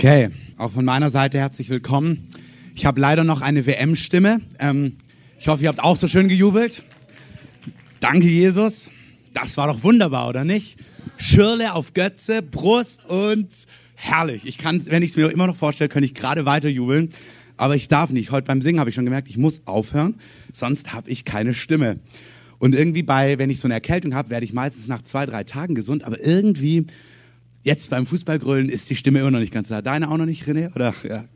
Okay, auch von meiner Seite herzlich willkommen. Ich habe leider noch eine WM-Stimme. Ähm, ich hoffe, ihr habt auch so schön gejubelt. Danke, Jesus. Das war doch wunderbar, oder nicht? Schirle auf Götze, Brust und herrlich. Ich kann, wenn ich es mir immer noch vorstelle, könnte ich gerade weiter jubeln. Aber ich darf nicht. Heute beim Singen habe ich schon gemerkt, ich muss aufhören, sonst habe ich keine Stimme. Und irgendwie bei, wenn ich so eine Erkältung habe, werde ich meistens nach zwei, drei Tagen gesund. Aber irgendwie Jetzt beim Fußballgrölen ist die Stimme immer noch nicht ganz da. Deine auch noch nicht, René? Oder? Ja.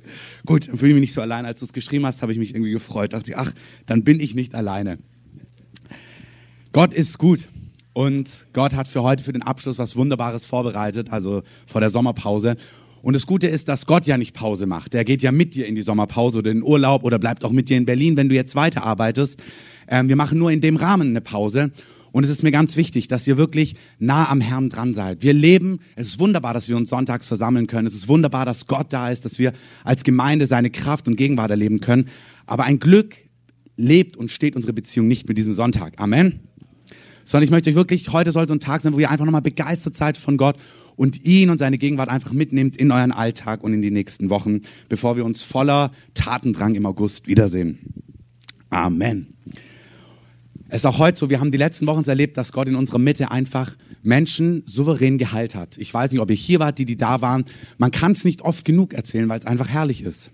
Gut, dann fühle ich mich nicht so allein. Als du es geschrieben hast, habe ich mich irgendwie gefreut. Da dachte ich, ach, dann bin ich nicht alleine. Gott ist gut. Und Gott hat für heute, für den Abschluss, was Wunderbares vorbereitet, also vor der Sommerpause. Und das Gute ist, dass Gott ja nicht Pause macht. Der geht ja mit dir in die Sommerpause oder in den Urlaub oder bleibt auch mit dir in Berlin, wenn du jetzt weiterarbeitest. Ähm, wir machen nur in dem Rahmen eine Pause. Und es ist mir ganz wichtig, dass ihr wirklich nah am Herrn dran seid. Wir leben, es ist wunderbar, dass wir uns sonntags versammeln können. Es ist wunderbar, dass Gott da ist, dass wir als Gemeinde seine Kraft und Gegenwart erleben können. Aber ein Glück lebt und steht unsere Beziehung nicht mit diesem Sonntag. Amen. Sondern ich möchte euch wirklich, heute soll so ein Tag sein, wo ihr einfach nochmal begeistert seid von Gott und ihn und seine Gegenwart einfach mitnehmt in euren Alltag und in die nächsten Wochen, bevor wir uns voller Tatendrang im August wiedersehen. Amen. Es ist auch heute so, wir haben die letzten Wochen erlebt, dass Gott in unserer Mitte einfach Menschen souverän geheilt hat. Ich weiß nicht, ob ihr hier wart, die, die da waren. Man kann es nicht oft genug erzählen, weil es einfach herrlich ist.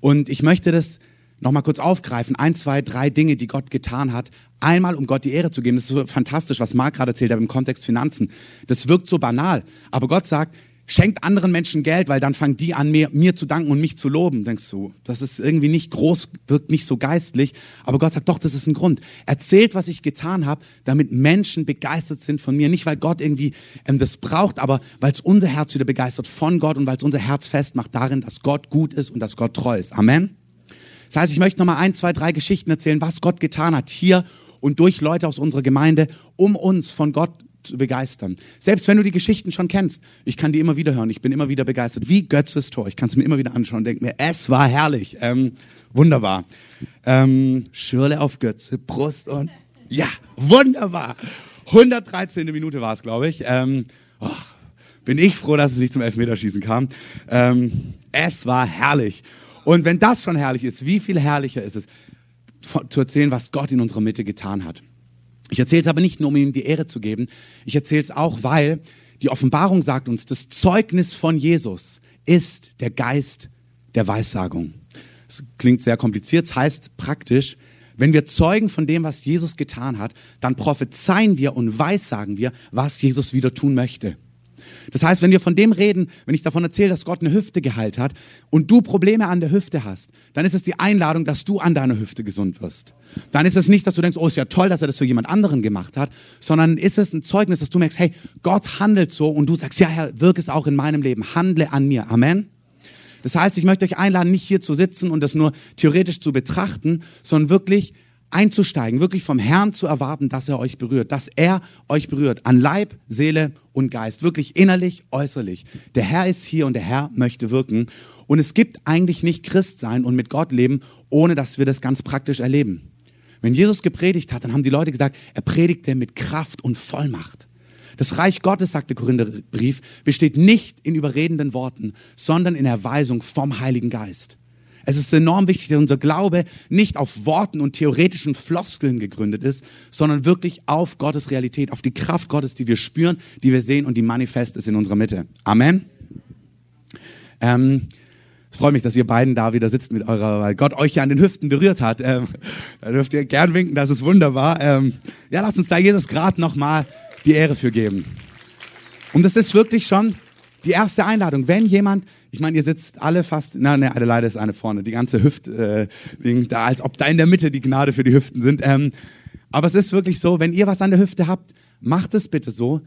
Und ich möchte das nochmal kurz aufgreifen. Ein, zwei, drei Dinge, die Gott getan hat. Einmal, um Gott die Ehre zu geben. Das ist so fantastisch, was Marc gerade erzählt hat im Kontext Finanzen. Das wirkt so banal. Aber Gott sagt, schenkt anderen Menschen Geld, weil dann fangen die an, mir, mir zu danken und mich zu loben. Denkst du, das ist irgendwie nicht groß, wirkt nicht so geistlich. Aber Gott sagt, doch, das ist ein Grund. Erzählt, was ich getan habe, damit Menschen begeistert sind von mir. Nicht, weil Gott irgendwie ähm, das braucht, aber weil es unser Herz wieder begeistert von Gott und weil es unser Herz festmacht darin, dass Gott gut ist und dass Gott treu ist. Amen. Das heißt, ich möchte nochmal ein, zwei, drei Geschichten erzählen, was Gott getan hat hier und durch Leute aus unserer Gemeinde, um uns von Gott zu begeistern. Selbst wenn du die Geschichten schon kennst, ich kann die immer wieder hören, ich bin immer wieder begeistert. Wie Götzes Tor, ich kann es mir immer wieder anschauen und denke mir, es war herrlich, ähm, wunderbar. Ähm, Schirle auf Götze, Brust und ja, wunderbar. 113. Minute war es, glaube ich. Ähm, oh, bin ich froh, dass es nicht zum Elfmeterschießen kam. Ähm, es war herrlich. Und wenn das schon herrlich ist, wie viel herrlicher ist es, zu erzählen, was Gott in unserer Mitte getan hat. Ich erzähle es aber nicht nur, um ihm die Ehre zu geben. Ich erzähle es auch, weil die Offenbarung sagt uns, das Zeugnis von Jesus ist der Geist der Weissagung. Das klingt sehr kompliziert, das heißt praktisch, wenn wir zeugen von dem, was Jesus getan hat, dann prophezeien wir und weissagen wir, was Jesus wieder tun möchte. Das heißt, wenn wir von dem reden, wenn ich davon erzähle, dass Gott eine Hüfte geheilt hat und du Probleme an der Hüfte hast, dann ist es die Einladung, dass du an deiner Hüfte gesund wirst. Dann ist es nicht, dass du denkst, oh, ist ja toll, dass er das für jemand anderen gemacht hat, sondern ist es ein Zeugnis, dass du merkst, hey, Gott handelt so und du sagst, ja, Herr, wirk es auch in meinem Leben, handle an mir. Amen. Das heißt, ich möchte euch einladen, nicht hier zu sitzen und das nur theoretisch zu betrachten, sondern wirklich einzusteigen, wirklich vom Herrn zu erwarten, dass er euch berührt, dass er euch berührt an Leib, Seele und Geist, wirklich innerlich, äußerlich. Der Herr ist hier und der Herr möchte wirken. Und es gibt eigentlich nicht Christ sein und mit Gott leben, ohne dass wir das ganz praktisch erleben. Wenn Jesus gepredigt hat, dann haben die Leute gesagt, er predigte mit Kraft und Vollmacht. Das Reich Gottes, sagt der Korintherbrief, besteht nicht in überredenden Worten, sondern in Erweisung vom Heiligen Geist. Es ist enorm wichtig, dass unser Glaube nicht auf Worten und theoretischen Floskeln gegründet ist, sondern wirklich auf Gottes Realität, auf die Kraft Gottes, die wir spüren, die wir sehen und die manifest ist in unserer Mitte. Amen. Ähm, es freut mich, dass ihr beiden da wieder sitzt mit eurer, weil Gott euch ja an den Hüften berührt hat. Ähm, da dürft ihr gern winken, das ist wunderbar. Ähm, ja, lasst uns da Jesus gerade nochmal die Ehre für geben. Und das ist wirklich schon die erste Einladung. Wenn jemand, ich meine, ihr sitzt alle fast, na, ne, leider ist eine vorne, die ganze Hüfte, äh, da, als ob da in der Mitte die Gnade für die Hüften sind. Ähm, aber es ist wirklich so, wenn ihr was an der Hüfte habt, macht es bitte so,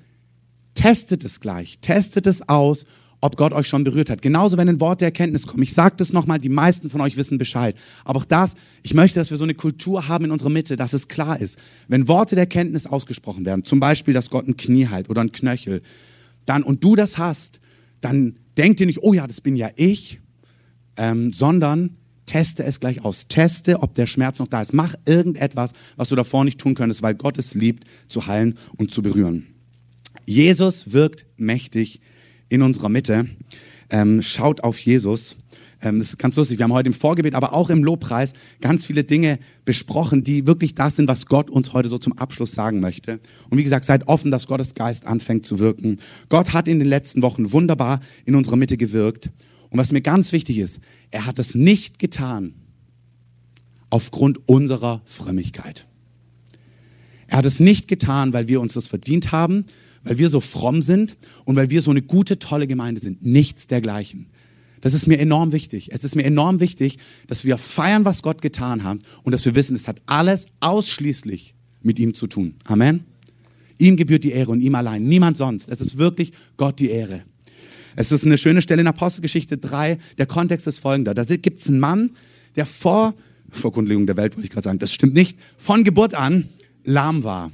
testet es gleich, testet es aus, ob Gott euch schon berührt hat. Genauso, wenn ein Wort der Erkenntnis kommt. Ich sage das nochmal, die meisten von euch wissen Bescheid. Aber auch das, ich möchte, dass wir so eine Kultur haben in unserer Mitte, dass es klar ist. Wenn Worte der Erkenntnis ausgesprochen werden, zum Beispiel, dass Gott ein Knie heilt oder ein Knöchel, dann, und du das hast, dann denk dir nicht, oh ja, das bin ja ich, ähm, sondern teste es gleich aus. Teste, ob der Schmerz noch da ist. Mach irgendetwas, was du davor nicht tun könntest, weil Gott es liebt, zu heilen und zu berühren. Jesus wirkt mächtig in unserer Mitte. ähm, schaut auf Jesus. Ähm, das ist ganz lustig. Wir haben heute im Vorgebet, aber auch im Lobpreis ganz viele Dinge besprochen, die wirklich das sind, was Gott uns heute so zum Abschluss sagen möchte. Und wie gesagt, seid offen, dass Gottes Geist anfängt zu wirken. Gott hat in den letzten Wochen wunderbar in unserer Mitte gewirkt. Und was mir ganz wichtig ist, er hat es nicht getan aufgrund unserer Frömmigkeit. Er hat es nicht getan, weil wir uns das verdient haben, weil wir so fromm sind und weil wir so eine gute, tolle Gemeinde sind. Nichts dergleichen. Das ist mir enorm wichtig. Es ist mir enorm wichtig, dass wir feiern, was Gott getan hat und dass wir wissen, es hat alles ausschließlich mit ihm zu tun. Amen. Ihm gebührt die Ehre und ihm allein, niemand sonst. Es ist wirklich Gott die Ehre. Es ist eine schöne Stelle in Apostelgeschichte 3. Der Kontext ist folgender. Da gibt es einen Mann, der vor, vor Grundlegung der Welt wollte ich gerade sagen, das stimmt nicht, von Geburt an lahm war.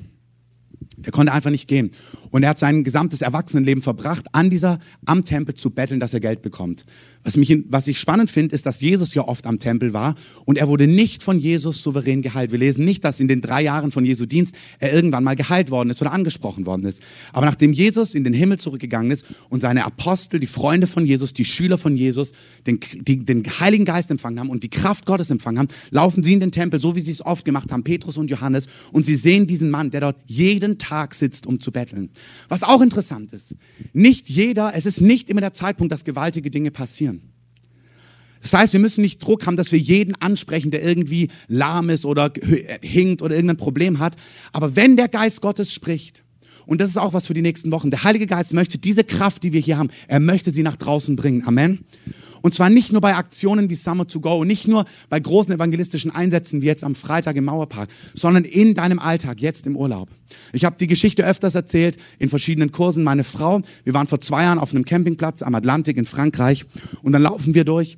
Der konnte einfach nicht gehen. Und er hat sein gesamtes Erwachsenenleben verbracht, an dieser, am Tempel zu betteln, dass er Geld bekommt. Was, mich, was ich spannend finde, ist, dass Jesus ja oft am Tempel war und er wurde nicht von Jesus souverän geheilt. Wir lesen nicht, dass in den drei Jahren von Jesu Dienst er irgendwann mal geheilt worden ist oder angesprochen worden ist. Aber nachdem Jesus in den Himmel zurückgegangen ist und seine Apostel, die Freunde von Jesus, die Schüler von Jesus, den, die, den Heiligen Geist empfangen haben und die Kraft Gottes empfangen haben, laufen sie in den Tempel, so wie sie es oft gemacht haben, Petrus und Johannes, und sie sehen diesen Mann, der dort jeden Tag sitzt, um zu betteln. Was auch interessant ist, nicht jeder, es ist nicht immer der Zeitpunkt, dass gewaltige Dinge passieren. Das heißt, wir müssen nicht Druck haben, dass wir jeden ansprechen, der irgendwie lahm ist oder hinkt oder irgendein Problem hat. Aber wenn der Geist Gottes spricht, und das ist auch was für die nächsten Wochen, der Heilige Geist möchte diese Kraft, die wir hier haben, er möchte sie nach draußen bringen. Amen. Und zwar nicht nur bei Aktionen wie Summer to Go, nicht nur bei großen evangelistischen Einsätzen wie jetzt am Freitag im Mauerpark, sondern in deinem Alltag, jetzt im Urlaub. Ich habe die Geschichte öfters erzählt in verschiedenen Kursen. Meine Frau, wir waren vor zwei Jahren auf einem Campingplatz am Atlantik in Frankreich und dann laufen wir durch.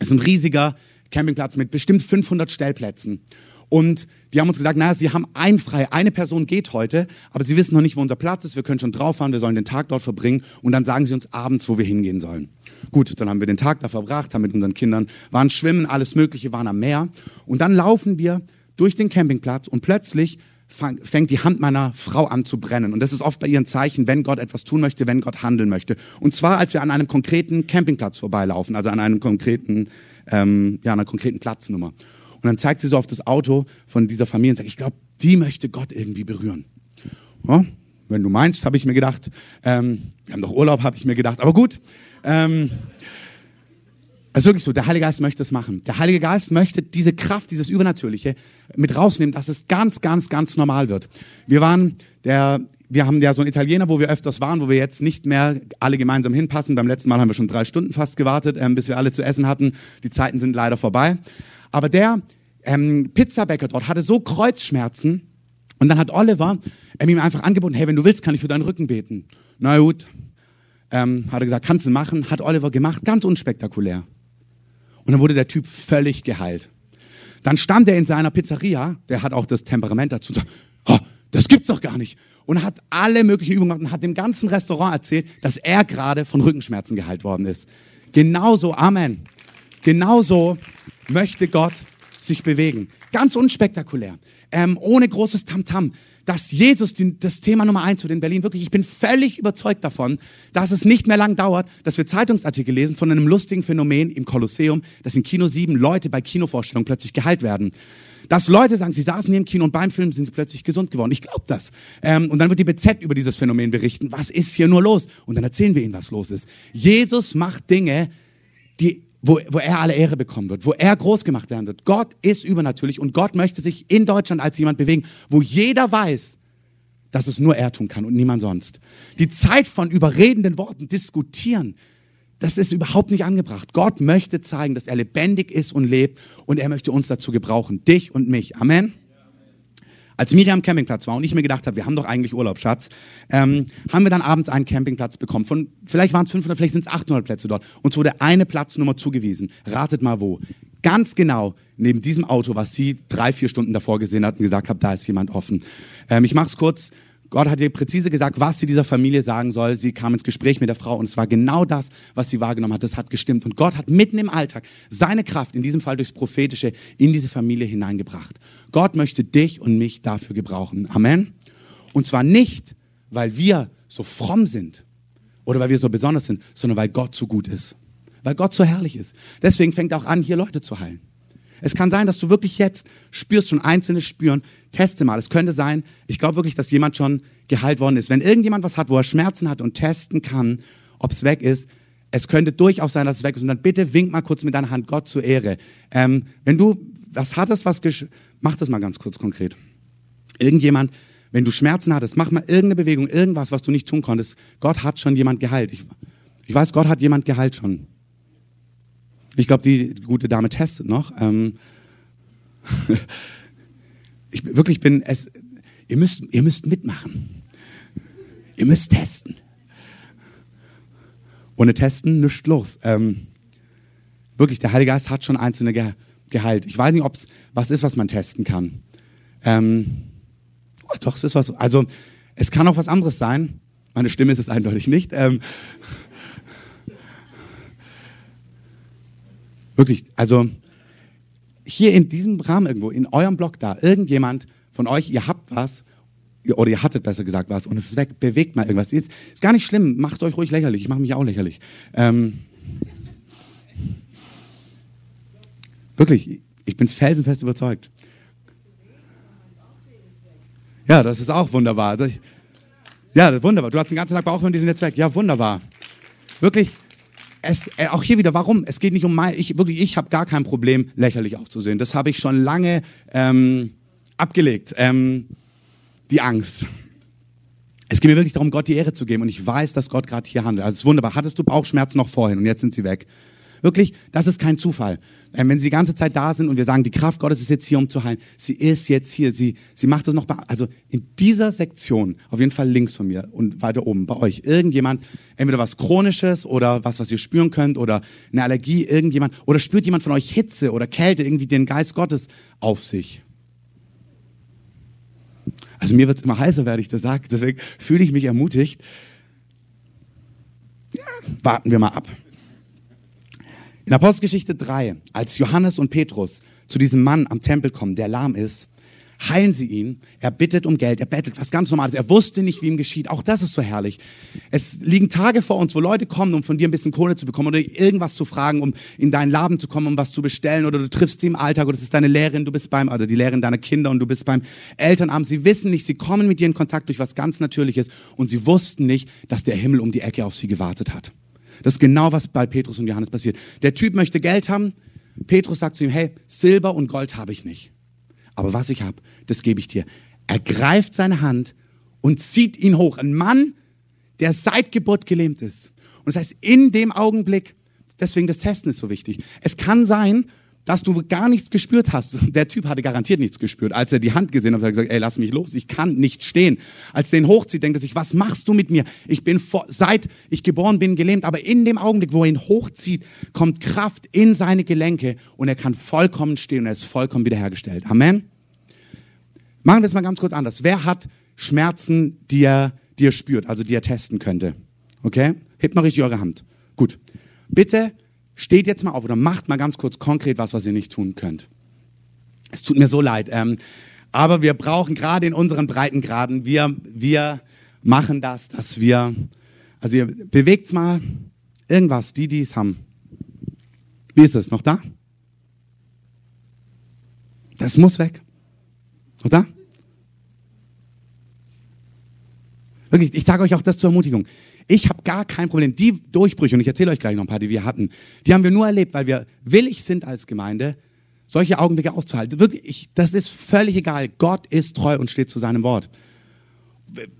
Es ist ein riesiger Campingplatz mit bestimmt 500 Stellplätzen. Und die haben uns gesagt, naja, sie haben ein frei, eine Person geht heute, aber sie wissen noch nicht, wo unser Platz ist, wir können schon drauf fahren, wir sollen den Tag dort verbringen und dann sagen sie uns abends, wo wir hingehen sollen. Gut, dann haben wir den Tag da verbracht, haben mit unseren Kindern, waren schwimmen, alles Mögliche, waren am Meer. Und dann laufen wir durch den Campingplatz und plötzlich fängt die Hand meiner Frau an zu brennen. Und das ist oft bei ihren Zeichen, wenn Gott etwas tun möchte, wenn Gott handeln möchte. Und zwar, als wir an einem konkreten Campingplatz vorbeilaufen, also an einem konkreten, ähm, ja, einer konkreten Platznummer. Und dann zeigt sie so auf das Auto von dieser Familie und sagt, ich glaube, die möchte Gott irgendwie berühren. Ja, wenn du meinst, habe ich mir gedacht. Ähm, wir haben doch Urlaub, habe ich mir gedacht. Aber gut. Ähm, ist wirklich so, der Heilige Geist möchte es machen. Der Heilige Geist möchte diese Kraft, dieses Übernatürliche mit rausnehmen, dass es ganz, ganz, ganz normal wird. Wir waren, der, wir haben ja so einen Italiener, wo wir öfters waren, wo wir jetzt nicht mehr alle gemeinsam hinpassen. Beim letzten Mal haben wir schon drei Stunden fast gewartet, ähm, bis wir alle zu essen hatten. Die Zeiten sind leider vorbei. Aber der ähm, Pizzabäcker dort hatte so Kreuzschmerzen, und dann hat Oliver ähm, ihm einfach angeboten, hey, wenn du willst, kann ich für deinen Rücken beten. Na gut, ähm, hat er gesagt, kannst du machen, hat Oliver gemacht, ganz unspektakulär. Und dann wurde der Typ völlig geheilt. Dann stand er in seiner Pizzeria, der hat auch das Temperament dazu, sagt, oh, das gibt's doch gar nicht. Und hat alle möglichen Übungen gemacht und hat dem ganzen Restaurant erzählt, dass er gerade von Rückenschmerzen geheilt worden ist. Genauso, Amen. Genauso möchte Gott sich bewegen. Ganz unspektakulär, ähm, ohne großes Tamtam. -Tam. Dass Jesus die, das Thema Nummer eins wird in Berlin wirklich, ich bin völlig überzeugt davon, dass es nicht mehr lang dauert, dass wir Zeitungsartikel lesen von einem lustigen Phänomen im Kolosseum, dass in Kino sieben Leute bei Kinovorstellungen plötzlich geheilt werden. Dass Leute sagen, sie saßen hier im Kino und beim Film sind sie plötzlich gesund geworden. Ich glaube das. Ähm, und dann wird die BZ über dieses Phänomen berichten. Was ist hier nur los? Und dann erzählen wir ihnen, was los ist. Jesus macht Dinge, die wo, wo er alle Ehre bekommen wird, wo er groß gemacht werden wird. Gott ist übernatürlich und Gott möchte sich in Deutschland als jemand bewegen, wo jeder weiß, dass es nur er tun kann und niemand sonst. Die Zeit von überredenden Worten, diskutieren, das ist überhaupt nicht angebracht. Gott möchte zeigen, dass er lebendig ist und lebt und er möchte uns dazu gebrauchen, dich und mich. Amen. Als Miriam am Campingplatz war und ich mir gedacht habe, wir haben doch eigentlich Urlaub, Schatz, ähm, haben wir dann abends einen Campingplatz bekommen. Von, vielleicht waren es 500, vielleicht sind es 800 Plätze dort. Uns wurde eine Platznummer zugewiesen. Ratet mal wo. Ganz genau neben diesem Auto, was sie drei, vier Stunden davor gesehen hat und gesagt hat, da ist jemand offen. Ähm, ich mache es kurz. Gott hat ihr präzise gesagt, was sie dieser Familie sagen soll. Sie kam ins Gespräch mit der Frau und es war genau das, was sie wahrgenommen hat. Das hat gestimmt. Und Gott hat mitten im Alltag seine Kraft, in diesem Fall durchs Prophetische, in diese Familie hineingebracht. Gott möchte dich und mich dafür gebrauchen. Amen. Und zwar nicht, weil wir so fromm sind oder weil wir so besonders sind, sondern weil Gott so gut ist. Weil Gott so herrlich ist. Deswegen fängt er auch an, hier Leute zu heilen. Es kann sein, dass du wirklich jetzt spürst, schon einzelne spüren. Teste mal. Es könnte sein, ich glaube wirklich, dass jemand schon geheilt worden ist. Wenn irgendjemand was hat, wo er Schmerzen hat und testen kann, ob es weg ist, es könnte durchaus sein, dass es weg ist. Und dann bitte wink mal kurz mit deiner Hand Gott zur Ehre. Ähm, wenn du was hattest, was mach das mal ganz kurz konkret. Irgendjemand, wenn du Schmerzen hattest, mach mal irgendeine Bewegung, irgendwas, was du nicht tun konntest. Gott hat schon jemand geheilt. Ich, ich weiß, Gott hat jemand geheilt schon. Ich glaube, die, gute Dame testet noch. Ähm ich wirklich bin es. Ihr müsst, ihr müsst mitmachen. Ihr müsst testen. Ohne Testen nichts los. Ähm, wirklich, der Heilige Geist hat schon Einzelne ge geheilt. Ich weiß nicht, ob es was ist, was man testen kann. Ähm, oh, doch, es ist was. Also, es kann auch was anderes sein. Meine Stimme ist es eindeutig nicht. Ähm, wirklich, also hier in diesem Rahmen irgendwo, in eurem Blog da, irgendjemand von euch, ihr habt was oder ihr hattet besser gesagt was und es ist weg, bewegt mal irgendwas. Ist, ist gar nicht schlimm, macht euch ruhig lächerlich. Ich mache mich auch lächerlich. Ähm, wirklich, ich bin felsenfest überzeugt. Ja, das ist auch wunderbar. Ja, wunderbar. Du hast den ganzen Tag Bauch und die sind jetzt weg. Ja, wunderbar. Wirklich, es, äh, auch hier wieder, warum? Es geht nicht um mein, ich, wirklich, ich habe gar kein Problem, lächerlich auszusehen. Das habe ich schon lange ähm, abgelegt. Ähm, die Angst. Es geht mir wirklich darum, Gott die Ehre zu geben und ich weiß, dass Gott gerade hier handelt. Also es ist wunderbar. Hattest du Bauchschmerzen noch vorhin und jetzt sind sie weg. Wirklich, das ist kein Zufall. Ähm, wenn sie die ganze Zeit da sind und wir sagen, die Kraft Gottes ist jetzt hier, um zu heilen. Sie ist jetzt hier. Sie, sie macht es noch bei, also in dieser Sektion, auf jeden Fall links von mir und weiter oben bei euch, irgendjemand, entweder was Chronisches oder was, was ihr spüren könnt oder eine Allergie, irgendjemand, oder spürt jemand von euch Hitze oder Kälte, irgendwie den Geist Gottes auf sich. Also mir wird es immer heißer, werde ich das sage. Deswegen fühle ich mich ermutigt. Ja, warten wir mal ab. In Apostelgeschichte 3, als Johannes und Petrus zu diesem Mann am Tempel kommen, der lahm ist, heilen sie ihn. Er bittet um Geld, er bettelt, was ganz Normales. Er wusste nicht, wie ihm geschieht. Auch das ist so herrlich. Es liegen Tage vor uns, wo Leute kommen, um von dir ein bisschen Kohle zu bekommen oder irgendwas zu fragen, um in deinen Laden zu kommen, um was zu bestellen oder du triffst sie im Alltag oder es ist deine Lehrerin, du bist beim, oder die Lehrerin deiner Kinder und du bist beim Elternabend. Sie wissen nicht, sie kommen mit dir in Kontakt durch was ganz Natürliches und sie wussten nicht, dass der Himmel um die Ecke auf sie gewartet hat. Das ist genau, was bei Petrus und Johannes passiert. Der Typ möchte Geld haben. Petrus sagt zu ihm, hey, Silber und Gold habe ich nicht aber was ich habe, das gebe ich dir. Er greift seine Hand und zieht ihn hoch. Ein Mann, der seit Geburt gelähmt ist. Und das heißt, in dem Augenblick, deswegen das Testen ist so wichtig. Es kann sein, dass du gar nichts gespürt hast. Der Typ hatte garantiert nichts gespürt. Als er die Hand gesehen hat, hat er gesagt, ey, lass mich los, ich kann nicht stehen. Als er ihn hochzieht, denkt er sich, was machst du mit mir? Ich bin vor, seit ich geboren bin gelähmt, aber in dem Augenblick, wo er ihn hochzieht, kommt Kraft in seine Gelenke und er kann vollkommen stehen und er ist vollkommen wiederhergestellt. Amen. Machen wir es mal ganz kurz anders. Wer hat Schmerzen, die er, die er spürt, also die er testen könnte? Okay? Hebt mal richtig eure Hand. Gut. Bitte steht jetzt mal auf oder macht mal ganz kurz konkret was, was ihr nicht tun könnt. Es tut mir so leid. Ähm, aber wir brauchen gerade in unseren Breitengraden, wir, wir machen das, dass wir, also ihr bewegt's mal irgendwas, die, die es haben. Wie ist es? Noch da? Das muss weg. Noch da? Wirklich, ich sage euch auch das zur Ermutigung. Ich habe gar kein Problem. Die Durchbrüche, und ich erzähle euch gleich noch ein paar, die wir hatten, die haben wir nur erlebt, weil wir willig sind als Gemeinde, solche Augenblicke auszuhalten. Wirklich, ich, das ist völlig egal. Gott ist treu und steht zu seinem Wort.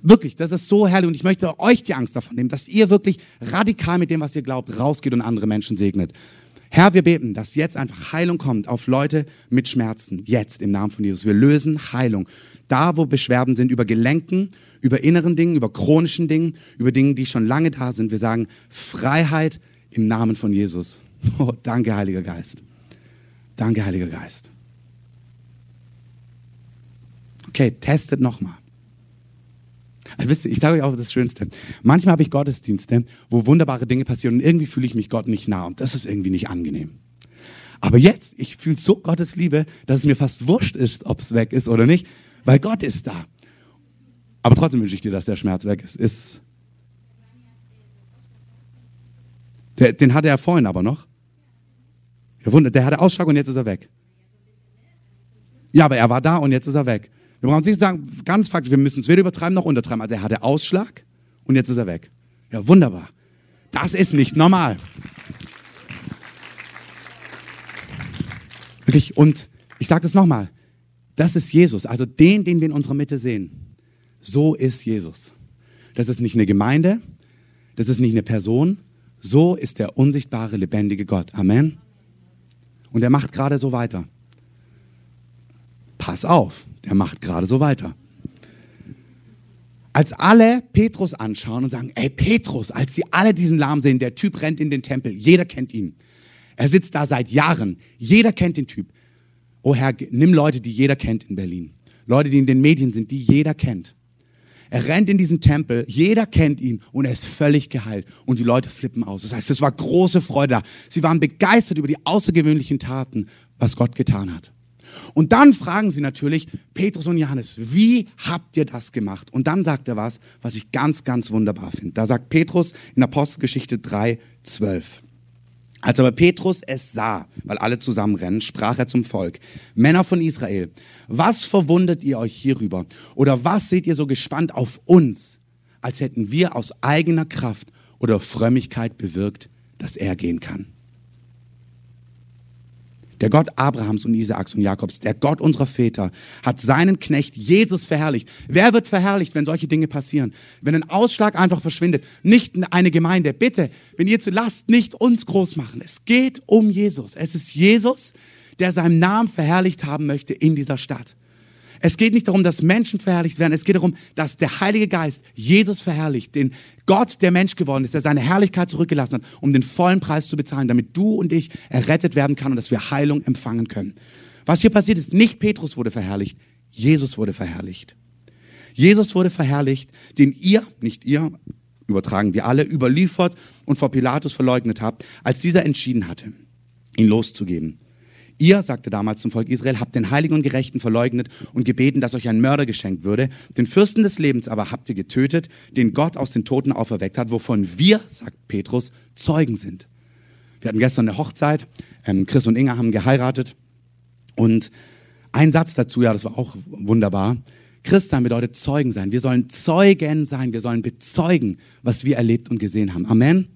Wirklich, das ist so herrlich und ich möchte euch die Angst davon nehmen, dass ihr wirklich radikal mit dem, was ihr glaubt, rausgeht und andere Menschen segnet. Herr, wir beten, dass jetzt einfach Heilung kommt auf Leute mit Schmerzen. Jetzt im Namen von Jesus. Wir lösen Heilung. Da, wo Beschwerden sind über Gelenken, über inneren Dingen, über chronischen Dingen, über Dinge, die schon lange da sind. Wir sagen Freiheit im Namen von Jesus. Oh, danke, Heiliger Geist. Danke, Heiliger Geist. Okay, testet nochmal. Also wisst ihr, ich sage euch auch das Schönste. Manchmal habe ich Gottesdienste, wo wunderbare Dinge passieren und irgendwie fühle ich mich Gott nicht nah und das ist irgendwie nicht angenehm. Aber jetzt, ich fühle so Gottes Liebe, dass es mir fast wurscht ist, ob es weg ist oder nicht, weil Gott ist da. Aber trotzdem wünsche ich dir, dass der Schmerz weg ist. ist Der, den hatte er vorhin aber noch. Der hatte Ausschlag und jetzt ist er weg. Ja, aber er war da und jetzt ist er weg. Wir brauchen nicht sagen, ganz faktisch, wir müssen es weder übertreiben noch untertreiben. Also er hatte Ausschlag und jetzt ist er weg. Ja, wunderbar. Das ist nicht normal. Wirklich, und ich sage das nochmal. Das ist Jesus, also den, den wir in unserer Mitte sehen. So ist Jesus. Das ist nicht eine Gemeinde, das ist nicht eine Person, so ist der unsichtbare, lebendige Gott. Amen. Und er macht gerade so weiter. Pass auf, der macht gerade so weiter. Als alle Petrus anschauen und sagen, ey Petrus, als sie alle diesen Lahm sehen, der Typ rennt in den Tempel, jeder kennt ihn. Er sitzt da seit Jahren, jeder kennt den Typ. Oh Herr, nimm Leute, die jeder kennt in Berlin. Leute, die in den Medien sind, die jeder kennt. Er rennt in diesen Tempel, jeder kennt ihn und er ist völlig geheilt. Und die Leute flippen aus. Das heißt, es war große Freude da. Sie waren begeistert über die außergewöhnlichen Taten, was Gott getan hat. Und dann fragen sie natürlich Petrus und Johannes, wie habt ihr das gemacht? Und dann sagt er was, was ich ganz, ganz wunderbar finde. Da sagt Petrus in Apostelgeschichte 3, 12. Als aber Petrus es sah, weil alle zusammenrennen, sprach er zum Volk, Männer von Israel, was verwundert ihr euch hierüber? Oder was seht ihr so gespannt auf uns, als hätten wir aus eigener Kraft oder Frömmigkeit bewirkt, dass er gehen kann? Der Gott Abrahams und Isaaks und Jakobs, der Gott unserer Väter, hat seinen Knecht Jesus verherrlicht. Wer wird verherrlicht, wenn solche Dinge passieren? Wenn ein Ausschlag einfach verschwindet. Nicht eine Gemeinde. Bitte, wenn ihr zu Last nicht uns groß machen. Es geht um Jesus. Es ist Jesus, der seinen Namen verherrlicht haben möchte in dieser Stadt. Es geht nicht darum, dass Menschen verherrlicht werden. Es geht darum, dass der Heilige Geist Jesus verherrlicht, den Gott, der Mensch geworden ist, der seine Herrlichkeit zurückgelassen hat, um den vollen Preis zu bezahlen, damit du und ich errettet werden kann und dass wir Heilung empfangen können. Was hier passiert ist, nicht Petrus wurde verherrlicht, Jesus wurde verherrlicht. Jesus wurde verherrlicht, den ihr, nicht ihr, übertragen wir alle, überliefert und vor Pilatus verleugnet habt, als dieser entschieden hatte, ihn loszugeben. Ihr, sagte damals zum Volk Israel, habt den Heiligen und Gerechten verleugnet und gebeten, dass euch ein Mörder geschenkt würde. Den Fürsten des Lebens aber habt ihr getötet, den Gott aus den Toten auferweckt hat, wovon wir, sagt Petrus, Zeugen sind. Wir hatten gestern eine Hochzeit. Ähm, Chris und Inga haben geheiratet. Und ein Satz dazu, ja, das war auch wunderbar. Christsein bedeutet Zeugen sein. Wir sollen Zeugen sein. Wir sollen bezeugen, was wir erlebt und gesehen haben. Amen.